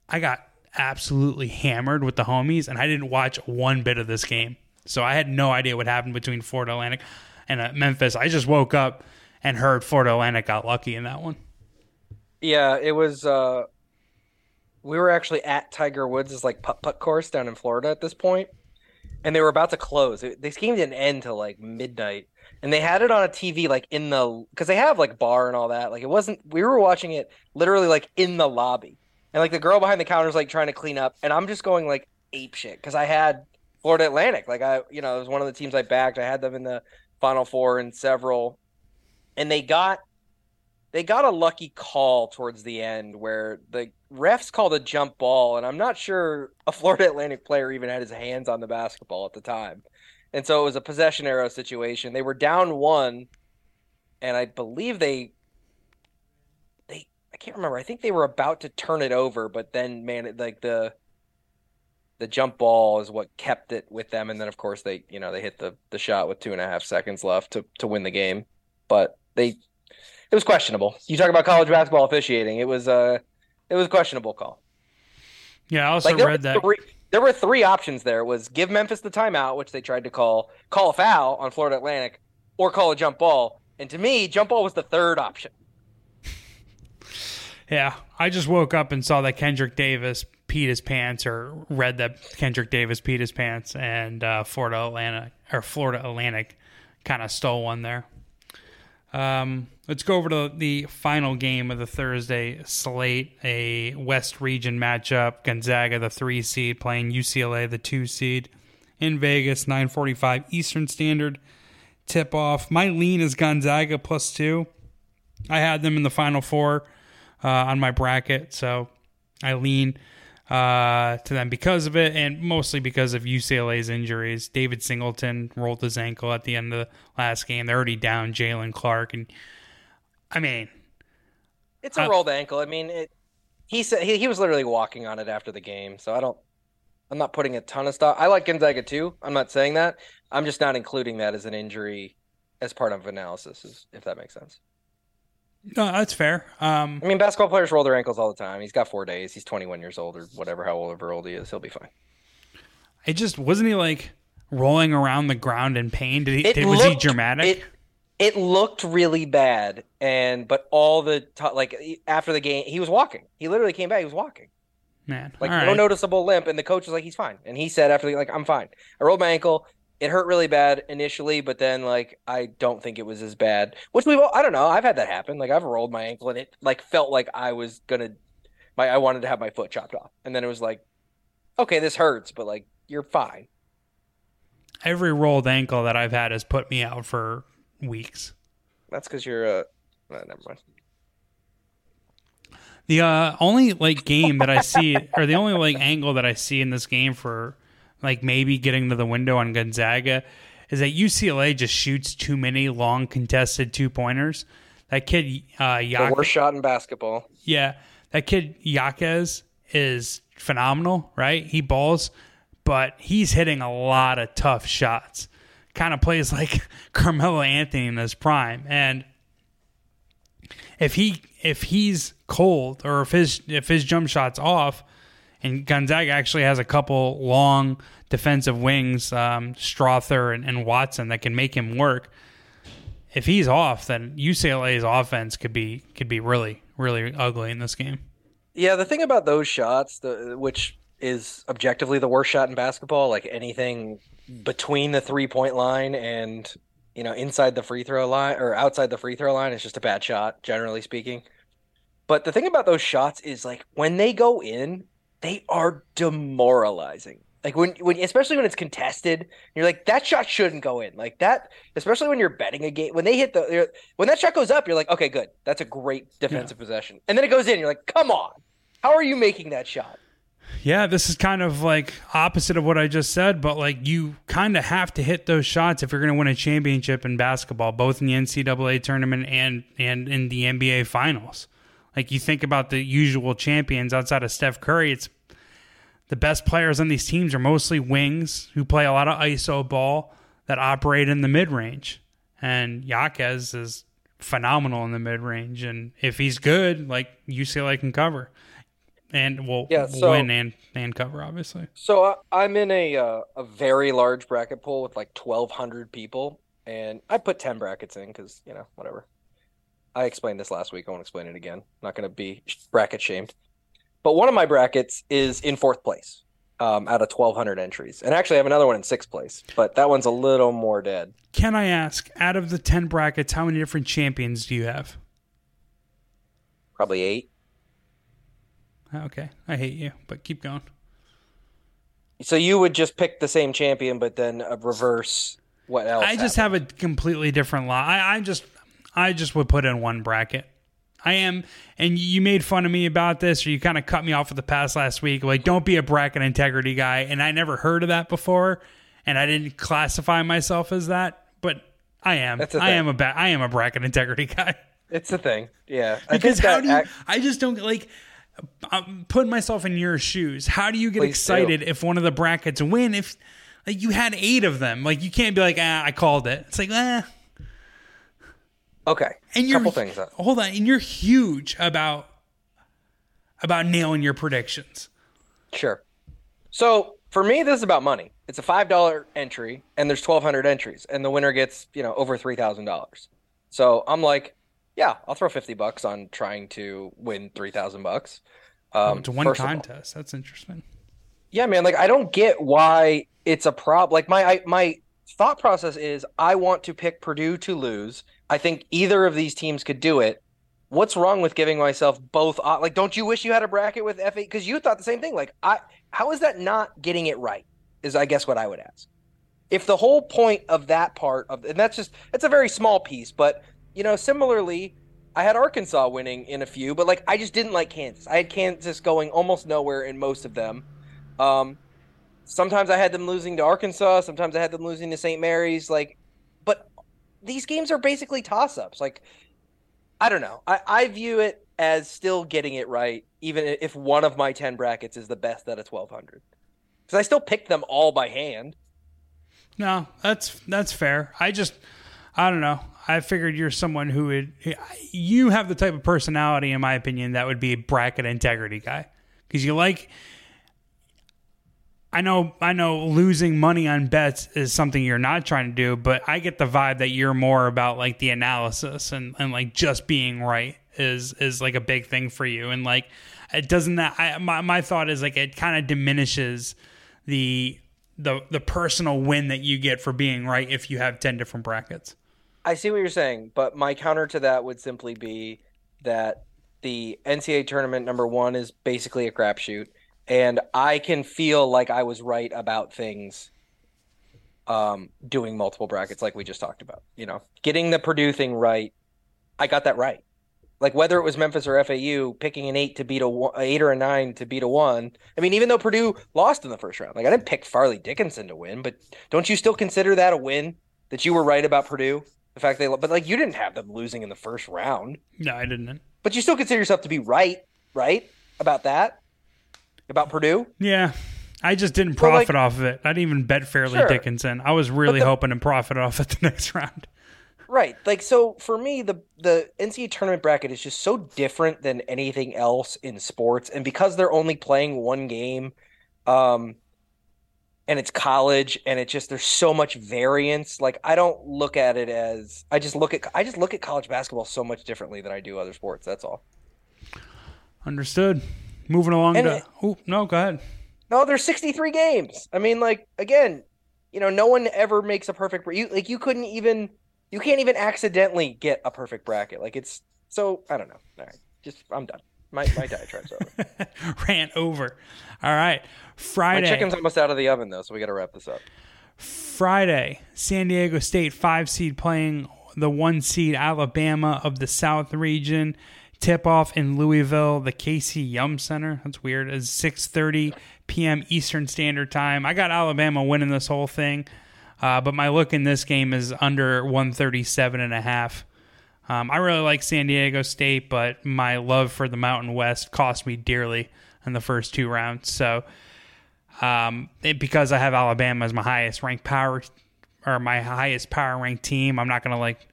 S1: I got absolutely hammered with the homies, and I didn't watch one bit of this game. So I had no idea what happened between Florida Atlantic and uh, Memphis. I just woke up and heard Fort Atlantic got lucky in that one.
S2: Yeah, it was. uh We were actually at Tiger Woods' like putt putt course down in Florida at this point, and they were about to close. It, this game didn't end till like midnight, and they had it on a TV like in the because they have like bar and all that. Like it wasn't. We were watching it literally like in the lobby, and like the girl behind the counter is like trying to clean up, and I'm just going like ape shit because I had Florida Atlantic. Like I, you know, it was one of the teams I backed. I had them in the Final Four and several, and they got they got a lucky call towards the end where the refs called a jump ball, and I'm not sure a Florida Atlantic player even had his hands on the basketball at the time. And so it was a possession arrow situation. They were down one, and I believe they they I can't remember. I think they were about to turn it over, but then man, like the the jump ball is what kept it with them, and then of course they you know they hit the the shot with two and a half seconds left to to win the game, but they it was questionable. You talk about college basketball officiating. It was uh it was a questionable call.
S1: Yeah, I also
S2: Like
S1: read that.
S2: three, there were three options there. It was give Memphis the timeout, which they tried to call, call a foul on Florida Atlantic, or call a jump ball. And to me, jump ball was the third option. *laughs*
S1: Yeah, I just woke up and saw that Kendrick Davis peed his pants, or read that Kendrick Davis peed his pants, and uh, Florida Atlantic or Florida Atlantic kind of stole one there. Um, let's go over to the final game of the Thursday slate, a West Region matchup. Gonzaga, the three seed, playing UCLA, the two seed, in Vegas, nine forty-five Eastern Standard. Tip off. My lean is Gonzaga plus two. I had them in the final four uh, on my bracket, so I lean uh, to them because of it, and mostly because of UCLA's injuries. David Singleton rolled his ankle at the end of the last game. They're already down Jalen Clark, and I mean,
S2: It's a
S1: Uh,
S2: rolled ankle. I mean, it. He said he, he was literally walking on it after the game, so I don't. I'm not putting a ton of stock. I like Gonzaga too. I'm not saying that. I'm just not including that as an injury as part of analysis, if that makes sense.
S1: No, that's fair. Um,
S2: I mean, basketball players roll their ankles all the time. He's got four days. He's 21 years old or whatever, however old he is. He'll be fine.
S1: it just wasn't he like rolling around the ground in pain. Did he?
S2: It
S1: did, was he dramatic?
S2: It, it looked really bad, and but all the t- like after the game, he was walking. He literally came back. He was walking.
S1: Man,
S2: like no noticeable limp, and the coach was like, "He's fine." And he said after the like, "I'm fine." I rolled my ankle. It hurt really bad initially, but then like I don't think it was as bad. Which we've all, I don't know. I've had that happen. Like I've rolled my ankle and it like felt like I was gonna my I wanted to have my foot chopped off, and then it was like, okay, this hurts, but like you're fine.
S1: Every rolled ankle that I've had has put me out for weeks.
S2: That's because you're a. Uh, never mind.
S1: The uh, only like game that I see, or the only like angle that I see in this game for like maybe getting to the window on Gonzaga is that UCLA just shoots too many long contested two pointers. That kid, uh,
S2: the worst shot in basketball.
S1: Yeah, that kid Jaquez is phenomenal, right? He balls, but he's hitting a lot of tough shots. Kind of plays *laughs* like Carmelo Anthony in his prime, and if he if he's cold or if his if his jump shot's off, and Gonzaga actually has a couple long defensive wings, um, Strawther and, and Watson that can make him work. If he's off, then UCLA's offense could be could be really really ugly in this game.
S2: Yeah, the thing about those shots, the which is objectively the worst shot in basketball, like anything between the three point line and you know, inside the free throw line or outside the free throw line, is just a bad shot, generally speaking. But the thing about those shots is like when they go in, they are demoralizing. Like when, when especially when it's contested, you're like that shot shouldn't go in. Like that, especially when you're betting a game. When they hit the when that shot goes up, you're like, okay, good, that's a great defensive yeah. possession. And then it goes in, you're like, come on, how are you making that shot?
S1: Yeah, this is kind of like opposite of what I just said, but like you kind of have to hit those shots if you're going to win a championship in basketball, both in the NCAA tournament and and in the NBA finals. Like you think about the usual champions outside of Steph Curry, it's the best players on these teams are mostly wings who play a lot of ISO ball that operate in the mid range. And Jaquez is phenomenal in the mid range, and if he's good, like UCLA can cover and will yeah, so, win and and cover obviously.
S2: So uh, I'm in a uh, a very large bracket pool with like 1,200 people, and I put 10 brackets in because you know whatever. I explained this last week. I won't explain it again. I'm not going to be bracket shamed. But one of my brackets is in fourth place um, out of 1,200 entries, and actually I have another one in sixth place, but that one's a little more dead.
S1: Can I ask, out of the 10 brackets, how many different champions do you have?
S2: Probably eight.
S1: Okay, I hate you, but keep going.
S2: So you would just pick the same champion, but then a reverse. What else?
S1: I just happened? have a completely different law. I, I just, I just would put in one bracket. I am, and you made fun of me about this, or you kind of cut me off with the past last week. Like, don't be a bracket integrity guy. And I never heard of that before, and I didn't classify myself as that, but I am. I am a ba- I am a bracket integrity *laughs* guy.
S2: It's a thing, yeah.
S1: Because how do you? Act- I just don't like. I'm putting myself in your shoes. How do you get Please excited do. if one of the brackets win? If like you had eight of them, like you can't be like, ah, I called it. It's like, ah.
S2: Okay.
S1: And you're
S2: couple things.
S1: Hold on, and you're huge about about nailing your predictions.
S2: Sure. So for me, this is about money. It's a five dollar entry, and there's twelve hundred entries, and the winner gets you know over three thousand dollars. So I'm like, yeah, I'll throw fifty bucks on trying to win three thousand bucks.
S1: Um, oh, it's one contest. That's interesting.
S2: Yeah, man. Like I don't get why it's a problem. Like my I, my thought process is I want to pick Purdue to lose. I think either of these teams could do it. What's wrong with giving myself both? Like, don't you wish you had a bracket with F8? Because you thought the same thing. Like, I how is that not getting it right? Is I guess what I would ask. If the whole point of that part of and that's just it's a very small piece, but you know, similarly, I had Arkansas winning in a few, but like I just didn't like Kansas. I had Kansas going almost nowhere in most of them. Um, sometimes I had them losing to Arkansas. Sometimes I had them losing to St. Mary's. Like, these games are basically toss-ups. Like, I don't know. I, I view it as still getting it right, even if one of my ten brackets is the best of twelve hundred. Because I still picked them all by hand.
S1: No, that's that's fair. I just I don't know. I figured you're someone who would you have the type of personality, in my opinion, that would be a bracket integrity guy because you like. I know, I know, losing money on bets is something you're not trying to do, but I get the vibe that you're more about like the analysis and, and like just being right is is like a big thing for you, and like it doesn't that I, my my thought is like it kind of diminishes the the the personal win that you get for being right if you have 10 different brackets.
S2: I see what you're saying, but my counter to that would simply be that the NCAA tournament number one is basically a crapshoot, and I can feel like I was right about things. Um, doing multiple brackets like we just talked about, you know, getting the Purdue thing right, I got that right. Like whether it was Memphis or FAU, picking an eight to beat a one, eight or a nine to beat a one. I mean, even though Purdue lost in the first round, like I didn't pick Fairleigh Dickinson to win, but don't you still consider that a win that you were right about Purdue? The fact they, but like you didn't have them losing in the first round.
S1: No, I didn't.
S2: But you still consider yourself to be right, right about that, about Purdue.
S1: Yeah, I just didn't profit
S2: like-
S1: off of it. I didn't even bet Fairleigh
S2: Sure.
S1: Dickinson. I was really
S2: the-
S1: hoping to profit off it the *laughs* next round.
S2: Right. Like so for me the the NCAA tournament bracket is just so different than anything else in sports and because they're only playing one game um and it's college and it just there's so much variance like I don't look at it as I just look at I just look at college basketball so much differently than I do other sports that's all.
S1: Understood. Moving along
S2: And
S1: to.
S2: it-
S1: Oh no, go ahead.
S2: No, there's 63 games. I mean like again, you know, no one ever makes a perfect you like you couldn't even you can't even accidentally get a perfect bracket. Like it's so I don't know. All right. Just I'm done. My my diatribe's over. *laughs*
S1: Rant over. All right. Friday.
S2: My chicken's almost out of the oven though, so we got to wrap this up.
S1: Friday, San Diego State five seed playing the one seed Alabama of the South region. Tip off in Louisville, the KFC Yum Center. That's weird. Is six thirty p.m. Eastern Standard Time. I got Alabama winning this whole thing, uh, but my look in this game is under one thirty seven and a half. Um, I really like San Diego State, but my love for the Mountain West cost me dearly in the first two rounds. So um, it, because I have Alabama as my highest ranked power or my highest power ranked team, I'm not to like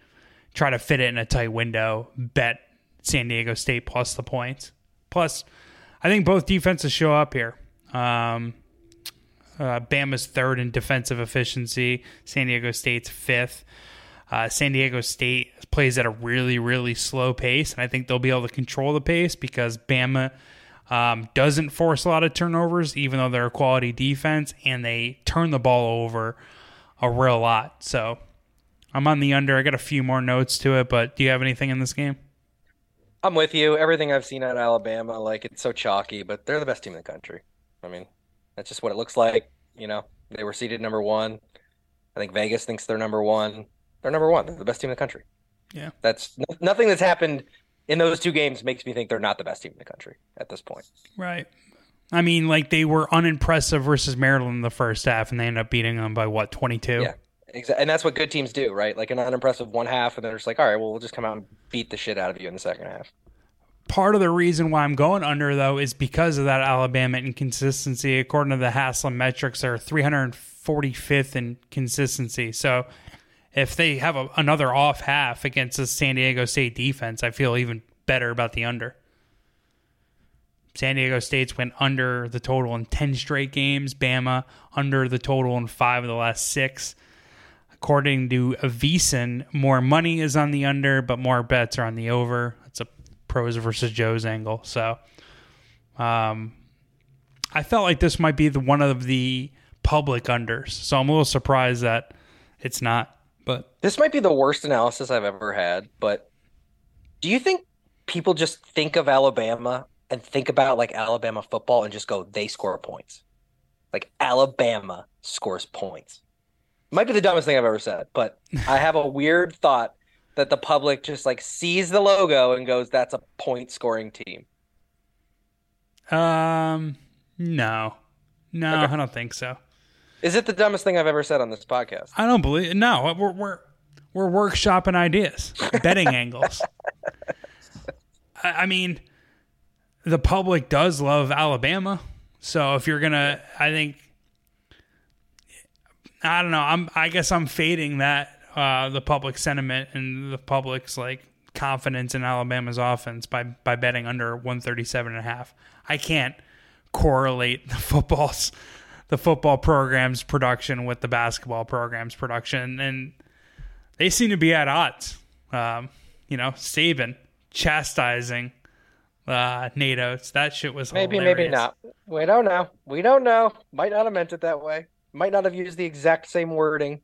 S1: try to fit it in a tight window. Bet San Diego State plus the points. Plus, I think both defenses show up here. Um, uh, Bama's third in defensive efficiency. San Diego State's fifth. Uh, San Diego State plays at a really, really slow pace, and I think they'll be able to control the pace because Bama um, doesn't force a lot of turnovers, even though they're a quality defense, and they turn the ball over a real lot. So I'm on the under. I got a few more notes to it, but do you have anything in this game?
S2: I'm with you. Everything I've seen at Alabama, like it's so chalky, but they're the best team in the country. I mean, that's just what it looks like. You know, they were seeded number one. I think Vegas thinks they're number one. They're number one. They're the best team in the country.
S1: Yeah.
S2: That's nothing that's happened in those two games makes me think they're not the best team in the country at this point.
S1: Right. I mean, like they were unimpressive versus Maryland in the first half, and they ended up beating them by what 22.
S2: Yeah. Exactly. And that's what good teams do, right? Like an unimpressive one half, and they're just like, all right, well, we'll just come out and beat the shit out of you in the second half.
S1: Part of the reason why I'm going under though is because of that Alabama inconsistency. According to the Haslametrics, they're 345th in consistency. So if they have a, another off half against the San Diego State defense, I feel even better about the under. San Diego State's went under the total in 10 straight games. Bama under the total in five of the last six. According to Avison, more money is on the under, but more bets are on the over. It's a pros versus Joe's angle. So um, I felt like this might be the one of the public unders. So I'm a little surprised that it's not. But
S2: This might be the worst analysis I've ever had, but do you think people just think of Alabama and think about like Alabama football and just go, they score points? Like Alabama scores points. Might be the dumbest thing I've ever said, but I have a weird thought that the public just like sees the logo and goes, that's a point scoring team.
S1: um, no, no,
S2: Okay.
S1: I don't think so.
S2: Is it the dumbest thing I've ever said on this podcast?
S1: I don't believe. No, we're we're we're workshopping ideas, betting angles. *laughs* I, I mean, the public does love Alabama, so if you're gonna, I think, I don't know. I'm. I guess I'm fading that uh, the public sentiment and the public's like confidence in Alabama's offense by by betting under 137 and a half. I can't correlate the football's the football program's production with the basketball program's production, and they seem to be at odds. Um, you know, Saban chastising uh, Nate Oats. That shit was
S2: Maybe,
S1: hilarious.
S2: maybe not. We don't know. We don't know. Might not have meant it that way. Might not have used the exact same wording.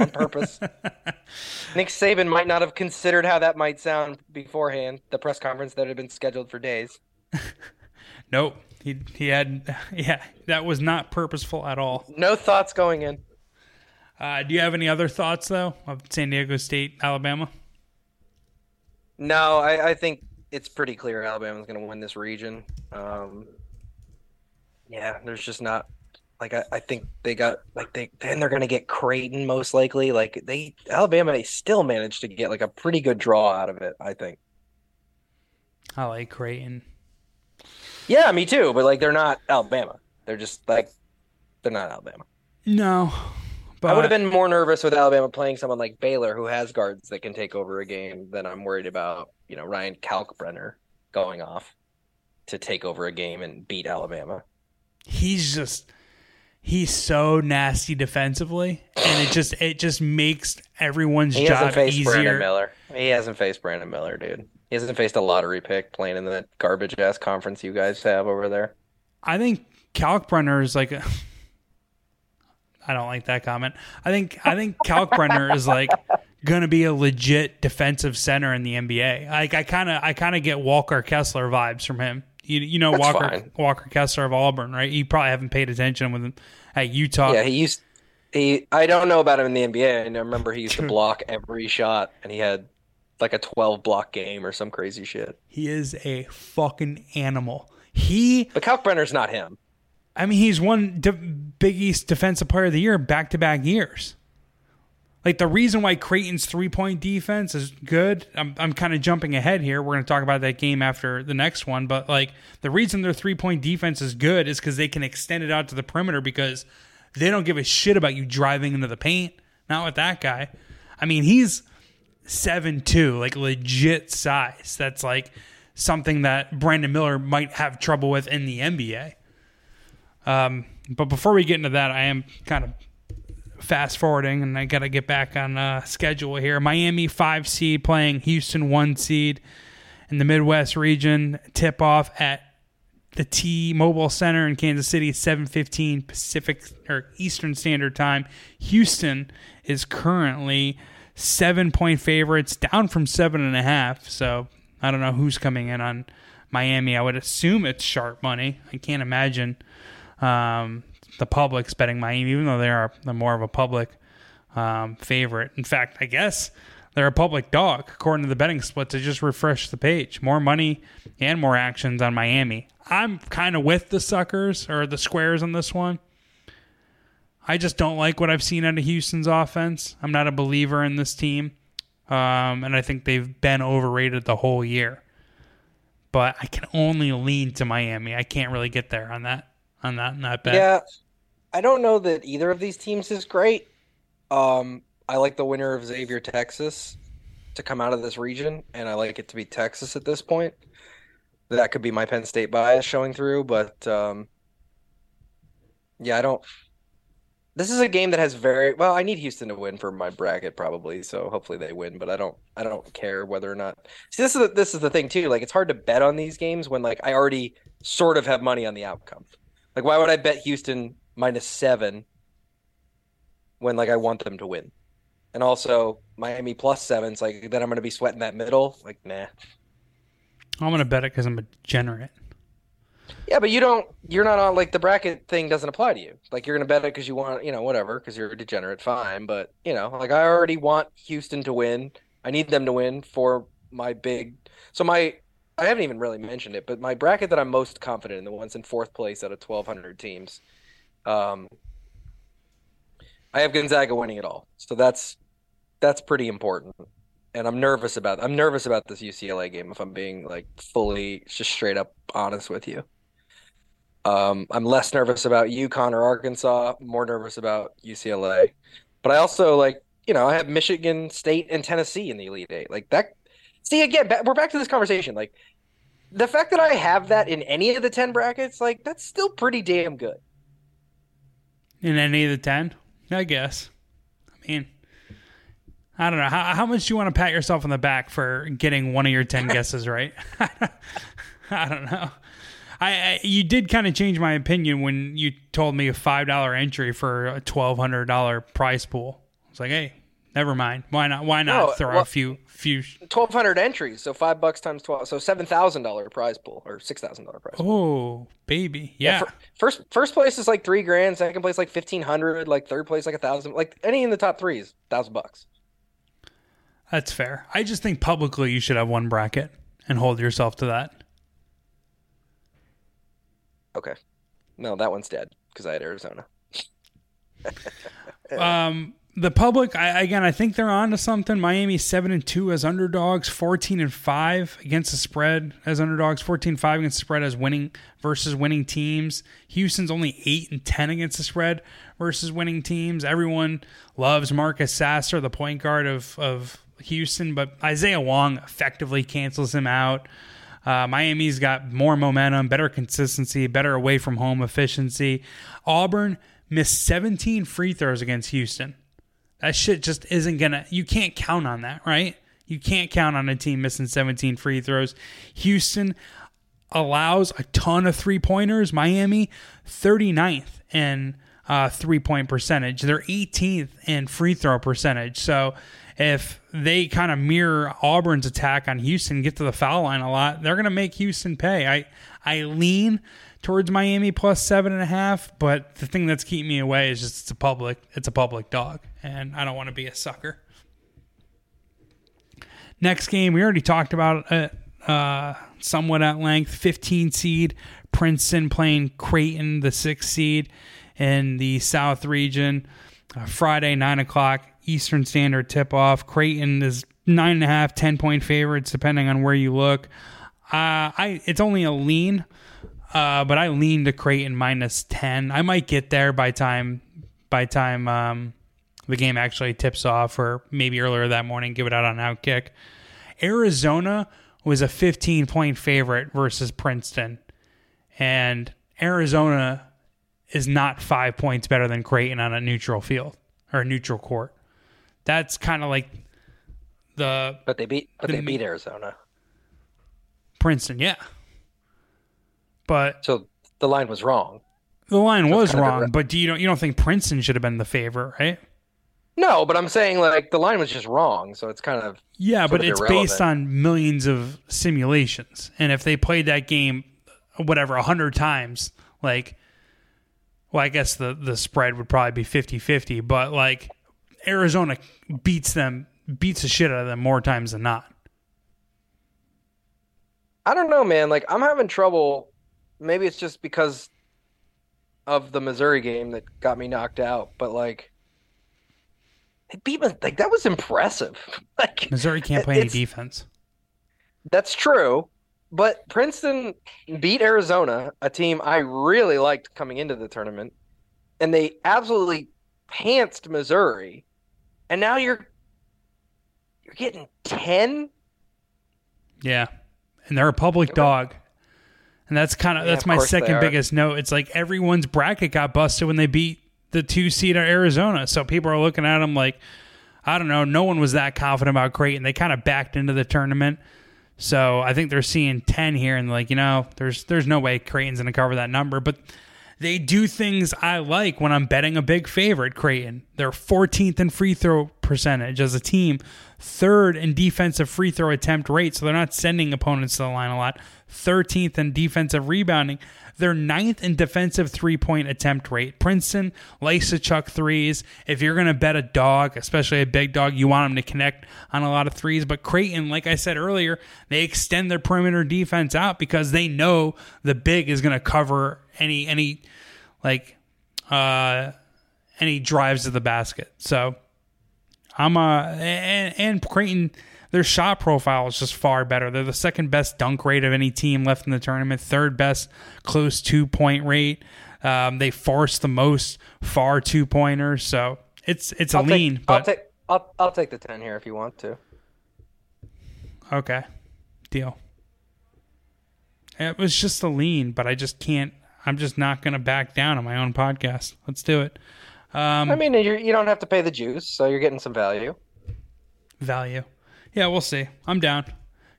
S2: on purpose. *laughs* Nick Saban might not have considered how that might sound beforehand. The press conference that had been scheduled for days. *laughs*
S1: Nope. He he had *laughs* yeah, that was not purposeful at all.
S2: No thoughts going in.
S1: Uh, do you have any other thoughts though of San Diego State, Alabama?
S2: No, I, I think it's pretty clear Alabama's going to win this region. Um, yeah, there's just not like I, I think they got like they then they're going to get Creighton most likely. Like they Alabama they still managed to get like a pretty good draw out of it. I think.
S1: I like Creighton.
S2: Yeah, me too. But like they're not Alabama. They're just like they're not Alabama.
S1: No, but
S2: I would have been more nervous with Alabama playing someone like Baylor, who has guards that can take over a game, than I'm worried about. You know, Ryan Kalkbrenner going off to take over a game and beat Alabama.
S1: he's just he's so nasty defensively, and it just it just makes everyone's
S2: He
S1: job
S2: hasn't faced Brandon
S1: easier.
S2: Miller. He hasn't faced Brandon Miller, dude. He hasn't faced a lottery pick playing in that garbage ass conference you guys have over there.
S1: I think Kalkbrenner is like a. *laughs* I don't like that comment. I think I think Kalkbrenner is like gonna be a legit defensive center in the NBA. Like I kind of I kind of get Walker Kessler vibes from him. You, you know
S2: That's
S1: Walker
S2: fine.
S1: Walker Kessler of Auburn, right? You probably haven't paid attention with him at Utah.
S2: Yeah, he used. He. I don't know about him in the NBA. And I remember he used to *laughs* block every shot, and he had like a 12 block game or some crazy shit.
S1: He is a fucking animal. He
S2: But Kalkbrenner's not him.
S1: I mean, he's won De- Big East Defensive Player of the Year back to back years. Like the reason why Creighton's three point defense is good, I'm, I'm kind of jumping ahead here. We're going to talk about that game after the next one. But like the reason their three point defense is good is because they can extend it out to the perimeter because they don't give a shit about you driving into the paint. Not with that guy. I mean, he's seven two, like legit size. That's like something that Brandon Miller might have trouble with in the NBA. Um, but before we get into that, I am kind of fast forwarding, and I got to get back on uh, schedule here. Miami five seed playing Houston one seed in the Midwest region. Tip off at the T-Mobile Center in Kansas City, seven fifteen Pacific or Eastern Standard Time. Houston is currently seven point favorites, down from seven and a half. So I don't know who's coming in on Miami. I would assume it's sharp money. I can't imagine um, the public's betting Miami, even though they are the more of a public um, favorite. In fact, I guess they're a public dog according to the betting splits. I just refreshed the page. More money and more actions on Miami. I'm kind of with the suckers or the squares on this one. I just don't like what I've seen out of Houston's offense. I'm not a believer in this team. Um, and I think they've been overrated the whole year. But I can only lean to Miami. I can't really get there on that on that on that bet.
S2: Yeah, I don't know that either of these teams is great. Um, I like the winner of Xavier Texas to come out of this region, and I like it to be Texas at this point. That could be my Penn State bias showing through, but um, yeah, I don't. This is a game that has very well. I need Houston to win for my bracket probably, so hopefully they win. But I don't. I don't care whether or not. See, this is the, this is the thing too. Like it's hard to bet on these games when like I already sort of have money on the outcome. Like why would I bet Houston minus seven when like I want them to win? And also Miami plus seven. It's like then I'm gonna be sweating that middle. Like nah.
S1: I'm gonna bet it because I'm a degenerate.
S2: Yeah, but you don't. You're not on like the bracket thing doesn't apply to you. Like you're gonna bet it because you want, you know, whatever, because you're a degenerate. Fine, but you know, like I already want Houston to win. I need them to win for my big. So my, I haven't even really mentioned it, but my bracket that I'm most confident in, the ones in fourth place out of 1,200 teams, um, I have Gonzaga winning it all. So that's that's pretty important. And I'm nervous about I'm nervous about this UCLA game if I'm being like fully just straight up honest with you. Um, I'm less nervous about UConn or Arkansas, more nervous about UCLA. But I also like, you know, I have Michigan State and Tennessee in the Elite Eight. Like that. See, again, we're back to this conversation. Like the fact that I have that in any of the 10 brackets, like that's still pretty damn good.
S1: In any of the ten, I guess. I mean, I don't know how how much do you want to pat yourself on the back for getting one of your ten *laughs* guesses right. *laughs* I don't know. I, I you did kind of change my opinion when you told me a five dollar entry for a twelve hundred dollar prize pool. It's like, hey, never mind. Why not? Why not
S2: No,
S1: throw
S2: well-
S1: a few few?
S2: Twelve hundred entries, so five bucks times twelve, so seven thousand dollar prize pool or six thousand dollar prize. pool.
S1: Oh, baby, yeah.
S2: fir- first first place is like three grand. Second place like fifteen hundred. Like third place like a thousand. Like any in the top three is thousand bucks.
S1: That's fair. I just think publicly you should have one bracket and hold yourself to that.
S2: Okay, no, that one's dead because I had Arizona. *laughs*
S1: Um, the public, I, again, I think they're on to something. Miami seven and two as underdogs, fourteen and five against the spread as underdogs, 14-5 against the spread as winning versus winning teams. Houston's only eight and ten against the spread versus winning teams. Everyone loves Marcus Sasser, the point guard of of Houston, but Isaiah Wong effectively cancels him out. Uh, Miami's got more momentum, better consistency, better away from home efficiency. Auburn missed 17 free throws against Houston. That shit just isn't gonna. You can't count on that, right? You can't count on a team missing 17 free throws. Houston allows a ton of three pointers. Miami, 39th in uh, three point percentage. They're 18th in free throw percentage. So if they kind of mirror Auburn's attack on Houston, get to the foul line a lot, they're going to make Houston pay. I I lean towards Miami plus seven and a half, but the thing that's keeping me away is just it's a public it's a public dog, and I don't want to be a sucker. Next game, we already talked about it uh, somewhat at length. 15 seed Princeton playing Creighton, the sixth seed in the South region. Uh, Friday, 9 o'clock Eastern Standard tip off. Creighton is 9.5, 10 point favorites, depending on where you look. Uh, I It's only a lean, uh, but I lean to Creighton minus 10. I might get there by time by time um, the game actually tips off, or maybe earlier that morning, give it out on Outkick. Arizona was a 15 point favorite versus Princeton, and Arizona is not five points better than Creighton on a neutral field or a neutral court. That's kind of like the
S2: But they beat, but
S1: The
S2: they beat Arizona.
S1: Princeton, yeah. But
S2: So the line was wrong.
S1: the line
S2: So
S1: was
S2: a
S1: wrong. But do you don't you don't think Princeton should have been the favorite, right?
S2: No, but I'm saying like the line was just wrong. So it's kind of
S1: Yeah, but
S2: of
S1: it's
S2: irrelevant.
S1: based on millions of simulations. And if they played that game, whatever, a 100 times, like, well, I guess the, the spread would probably be 50 50, but like Arizona beats them, beats the shit out of them more times than not.
S2: I don't know, man. Like I'm having trouble. Maybe it's just because of the Missouri game that got me knocked out. But like, beat. Like that was impressive. *laughs* Like
S1: Missouri can't play any defense.
S2: that's true. But Princeton beat Arizona, a team I really liked coming into the tournament, and they absolutely pantsed Missouri. And now you're you're getting ten.
S1: Yeah. And they're a public dog. And that's kind of
S2: Yeah,
S1: that's my second biggest note. It's like everyone's bracket got busted when they beat the two seed of Arizona. So people are looking at them like, I don't know, no one was that confident about Creighton. They kind of backed into the tournament. So I think they're seeing ten here and like, you know, there's there's no way Creighton's gonna cover that number. But they do things I like when I'm betting a big favorite, Creighton. They're 14th in free throw percentage as a team, third in defensive free throw attempt rate, so they're not sending opponents to the line a lot. 13th in defensive rebounding. They're ninth in defensive three point attempt rate. Princeton likes to chuck threes. If you're going to bet a dog, especially a big dog, you want them to connect on a lot of threes. But Creighton, like I said earlier, they extend their perimeter defense out because they know the big is going to cover any any like uh any drives to the basket. So I'm uh and, and Creighton their shot profile is just far better. They're the second best dunk rate of any team left in the tournament, third best close two point rate. Um, they force the most far two pointers, so it's it's a
S2: I'll
S1: lean,
S2: take, I'll take I'll I'll take the ten here if you want to.
S1: okay, deal. It was just a lean, but I just can't. I'm just not going to back down on my own podcast. Let's do it. Um,
S2: I mean, you're, you don't have to pay the juice, so you're getting some value.
S1: value. Yeah, we'll see. I'm down.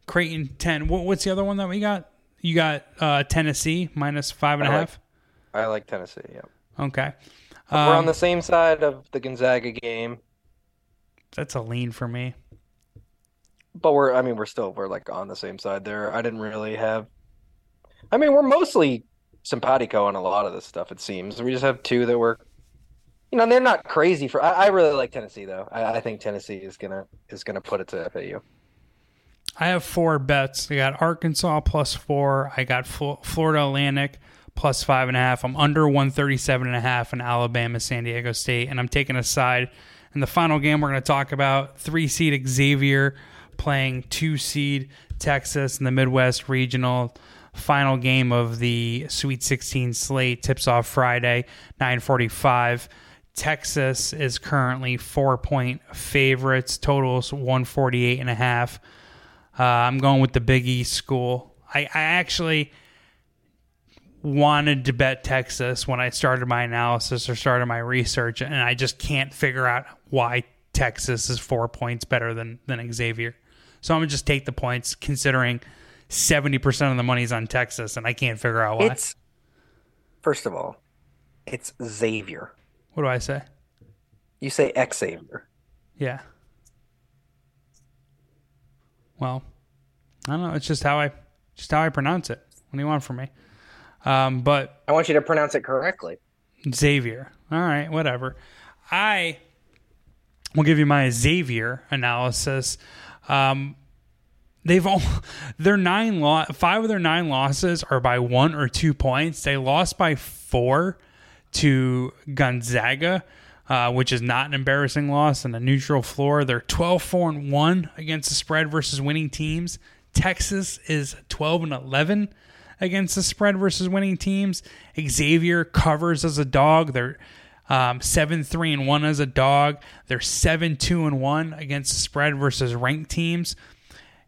S1: Creighton ten. What, what's the other one that we got? You got uh, Tennessee minus five and a
S2: I
S1: half.
S2: I like Tennessee. Yeah,
S1: Okay.
S2: we're on
S1: Um,
S2: the same side of the Gonzaga game.
S1: that's a lean for me.
S2: But we're I mean we're still we're like on the same side there. I didn't really have I mean we're mostly simpatico on a lot of this stuff it seems. We just have two that were you know, they're not crazy for I, I really like Tennessee though. I, I think Tennessee is gonna is gonna put it to FAU.
S1: I have four bets. I got Arkansas plus four. I got Florida Atlantic plus five and a half. I'm under 137 and a half in Alabama, San Diego State, and I'm taking a side. In the final game, we're going to talk about three seed Xavier playing two seed Texas in the Midwest Regional. Final game of the Sweet 16 slate tips off Friday, 945. Texas is currently four point favorites, totals 148 and a half. Uh, I'm going with the Big East school. I, I actually wanted to bet Texas when I started my analysis or started my research, and I just can't figure out why Texas is four points better than than Xavier. So I'm gonna just take the points, considering seventy percent of the money's on Texas, and I can't figure out why.
S2: It's first of all, it's Xavier.
S1: What do I say?
S2: You say Xavier.
S1: Yeah. Well, I don't know. It's just how I just how I pronounce it. What do you want from me? Um, but
S2: I want you to pronounce it correctly.
S1: Xavier. All right, whatever. I will give you my Xavier analysis. Um, they've all *laughs* their nine lo- five of their nine losses are by one or two points. They lost by four to Gonzaga, uh, which is not an embarrassing loss on a neutral floor. They're 12 4 and 1 against the spread versus winning teams. Texas is 12 and 11 against the spread versus winning teams. Xavier covers as a dog. They're um, 7 3 and 1 as a dog. They're 7 2 and 1 against the spread versus ranked teams.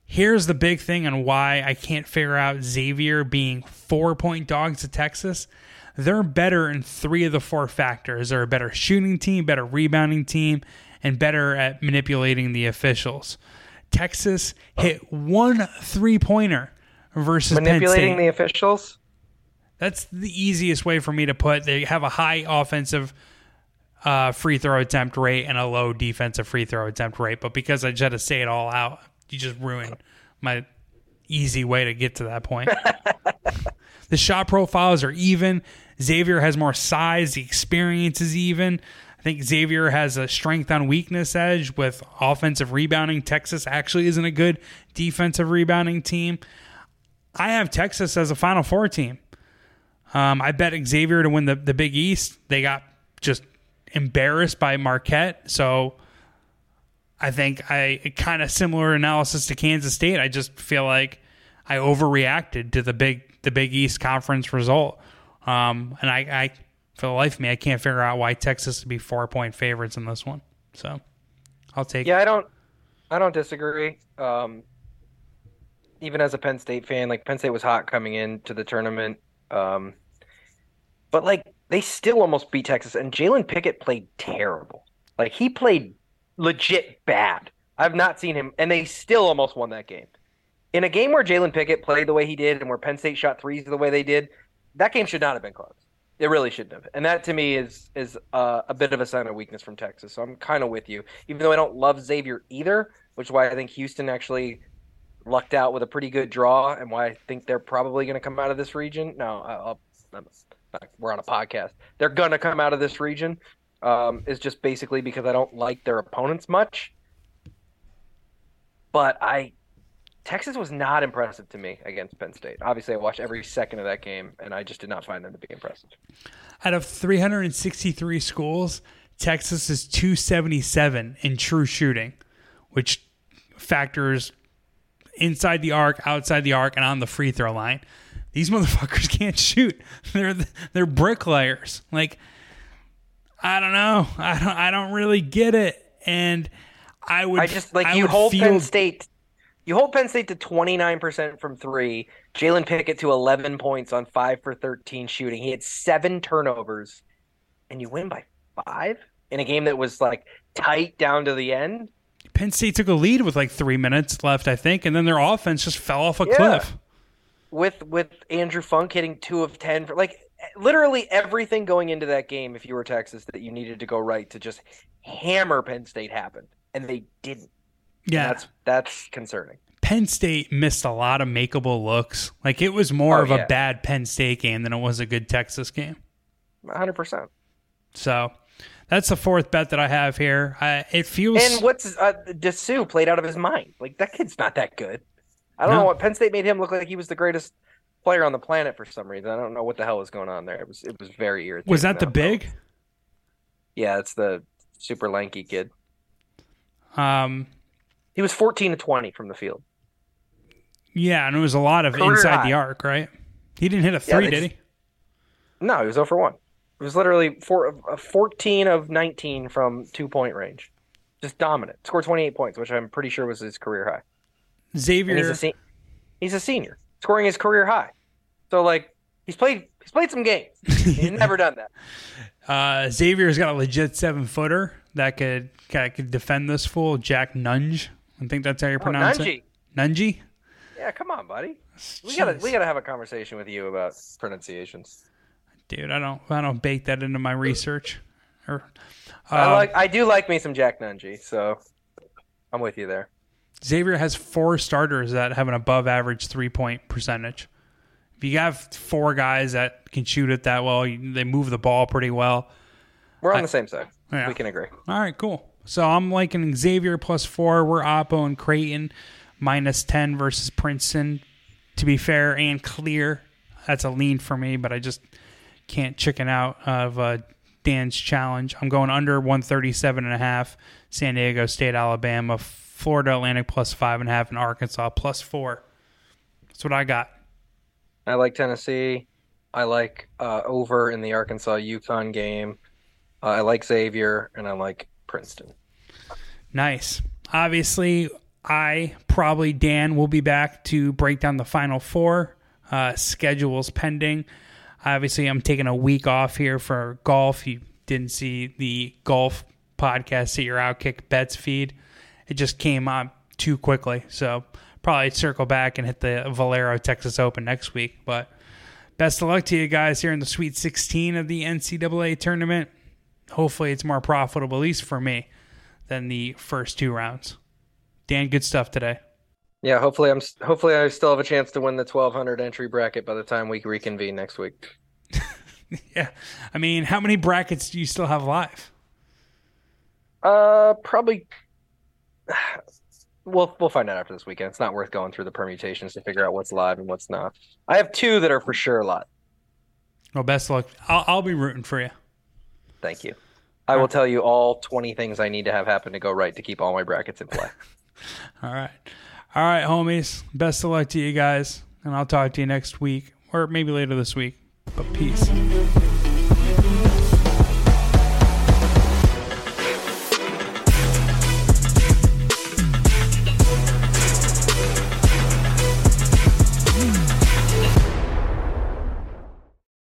S1: Here's the big thing on why I can't figure out Xavier being four point dogs to Texas. They're better in three of the four factors. They're a better shooting team, better rebounding team, and better at manipulating the officials. Texas hit one three pointer versus
S2: manipulating the officials.
S1: That's the easiest way for me to put. They have a high offensive uh, free throw attempt rate and a low defensive free throw attempt rate, but because I just had to say it all out, you just ruined my easy way to get to that point. *laughs* the shot profiles are even. Xavier has more size. The experience is even. I think Xavier has a strength on weakness edge with offensive rebounding. Texas actually isn't a good defensive rebounding team. I have Texas as a Final Four team. Um, I bet Xavier to win the, the Big East. They got just embarrassed by Marquette. So I think I kind of similar analysis to Kansas State. I just feel like I overreacted to the big the Big East conference result. Um, and I, I, for the life of me, I can't figure out why Texas would be four point favorites in this one. So I'll take.
S2: Yeah, I don't, I don't disagree. Um, even as a Penn State fan, like Penn State was hot coming into the tournament. Um, but like they still almost beat Texas, and Jalen Pickett played terrible. Like he played legit bad. I've not seen him, and they still almost won that game. In a game where Jalen Pickett played the way he did, and where Penn State shot threes the way they did, that game should not have been close. It really shouldn't have. And that to me is is uh, a bit of a sign of weakness from Texas. So I'm kind of with you, even though I don't love Xavier either, which is why I think Houston actually lucked out with a pretty good draw, and why I think they're probably going to come out of this region. No, I'll, I'll, we're on a podcast. They're going to come out of this region. Um, is just basically because I don't like their opponents much. But I Texas was not impressive to me against Penn State. Obviously, I watched every second of that game, and I just did not find them to be impressive.
S1: Out of 363 schools, Texas is 277 in true shooting, which factors inside the arc, outside the arc, and on the free throw line. These *laughs* motherfuckers can't shoot. They're they're bricklayers. Like I don't know. I don't I don't really get it. And I would
S2: I just like I you hold feel, Penn State you hold Penn State to 29% from three. Jalen Pickett to 11 points on five for 13 shooting. He had seven turnovers, and you win by five in a game that was like tight down to the end.
S1: Penn State took a lead with like three minutes left, I think, and then their offense just fell off a yeah. cliff.
S2: With with Andrew Funk hitting two of ten, for, like literally everything going into that game, if you were Texas, that you needed to go right to just hammer Penn State happened and they didn't.
S1: Yeah.
S2: That's that's concerning.
S1: Penn State missed a lot of makeable looks. Like it was more
S2: Oh,
S1: of
S2: yeah.
S1: a bad Penn State game than it was a good Texas game.
S2: 100%.
S1: So that's the fourth bet that I have here. I, it feels
S2: And what's uh, Disu played out of his mind. Like that kid's not that good. I don't
S1: No.
S2: know what Penn State made him look like he was the greatest player on the planet for some reason. I don't know what the hell was going on there. It was it was very irritating.
S1: was that the big?
S2: Yeah, it's the super lanky kid.
S1: Um,
S2: He was 14 to 20 from the field.
S1: yeah, and it was a lot of
S2: Career
S1: inside the arc, right? He didn't hit a three,
S2: they
S1: did he?
S2: No, he was 0 for 1. It was literally four, uh, 14 of 19 from two point range. Just dominant. Scored 28 points, which I'm pretty sure was his career high.
S1: Xavier.
S2: he's a, se- he's a senior, scoring his career high. So, like, he's played he's played some games. *laughs* He's never done that.
S1: Uh, Xavier's got a legit seven footer that could that could defend this fool, Jack Nunge. I think that's how you
S2: Oh,
S1: pronounce
S2: Nunji.
S1: it. Nunji.
S2: Yeah, come on, buddy. We gotta we gotta have a conversation with you about pronunciations.
S1: Dude, I don't I don't bake that into my research. Or
S2: I
S1: uh,
S2: like I do like me some Jack Nunji, so I'm with you there.
S1: Xavier has four starters that have an above average three point percentage. If you have four guys that can shoot it that well, you, they move the ball pretty well.
S2: We're on
S1: I-
S2: the same side.
S1: Yeah.
S2: We can agree.
S1: All right, cool. So I'm liking Xavier plus four. We're Oppo and Creighton minus 10 versus Princeton. To be fair and clear, that's a lean for me, but I just can't chicken out of uh, Dan's challenge. I'm going under 137 and a half. San Diego State, Alabama, Florida Atlantic plus five and a half, and Arkansas plus four. That's what I got.
S2: I like Tennessee. I like uh, over in the Arkansas UConn game. Uh, I like Xavier and I like Princeton.
S1: Nice. Obviously, I probably Dan will be back to break down the final four. Uh, schedules pending. Obviously, I'm taking a week off here for golf. You didn't see the golf podcast at your Outkick Bets feed. It just came on too quickly, so probably circle back and hit the Valero Texas Open next week. But best of luck to you guys here in the Sweet 16 of the NCAA tournament. Hopefully, it's more profitable, at least for me, than the first two rounds. Dan, good stuff today.
S2: Yeah, hopefully I'm hopefully I still have a chance to win the 1200 entry bracket by the time we reconvene next week. *laughs*
S1: Yeah, I mean, how many brackets do you still have live?
S2: Uh, probably. *sighs* We'll we'll find out after this weekend. It's not worth going through the permutations to figure out what's live and what's not. I have two that are for sure live.
S1: Well, best of luck. I'll, I'll be rooting for you.
S2: Thank you. I will tell you all 20 things I need to have happen to go right to keep all my brackets in play. *laughs*
S1: All right. All right, homies. Best of luck to you guys. And I'll talk to you next week or maybe later this week. But peace.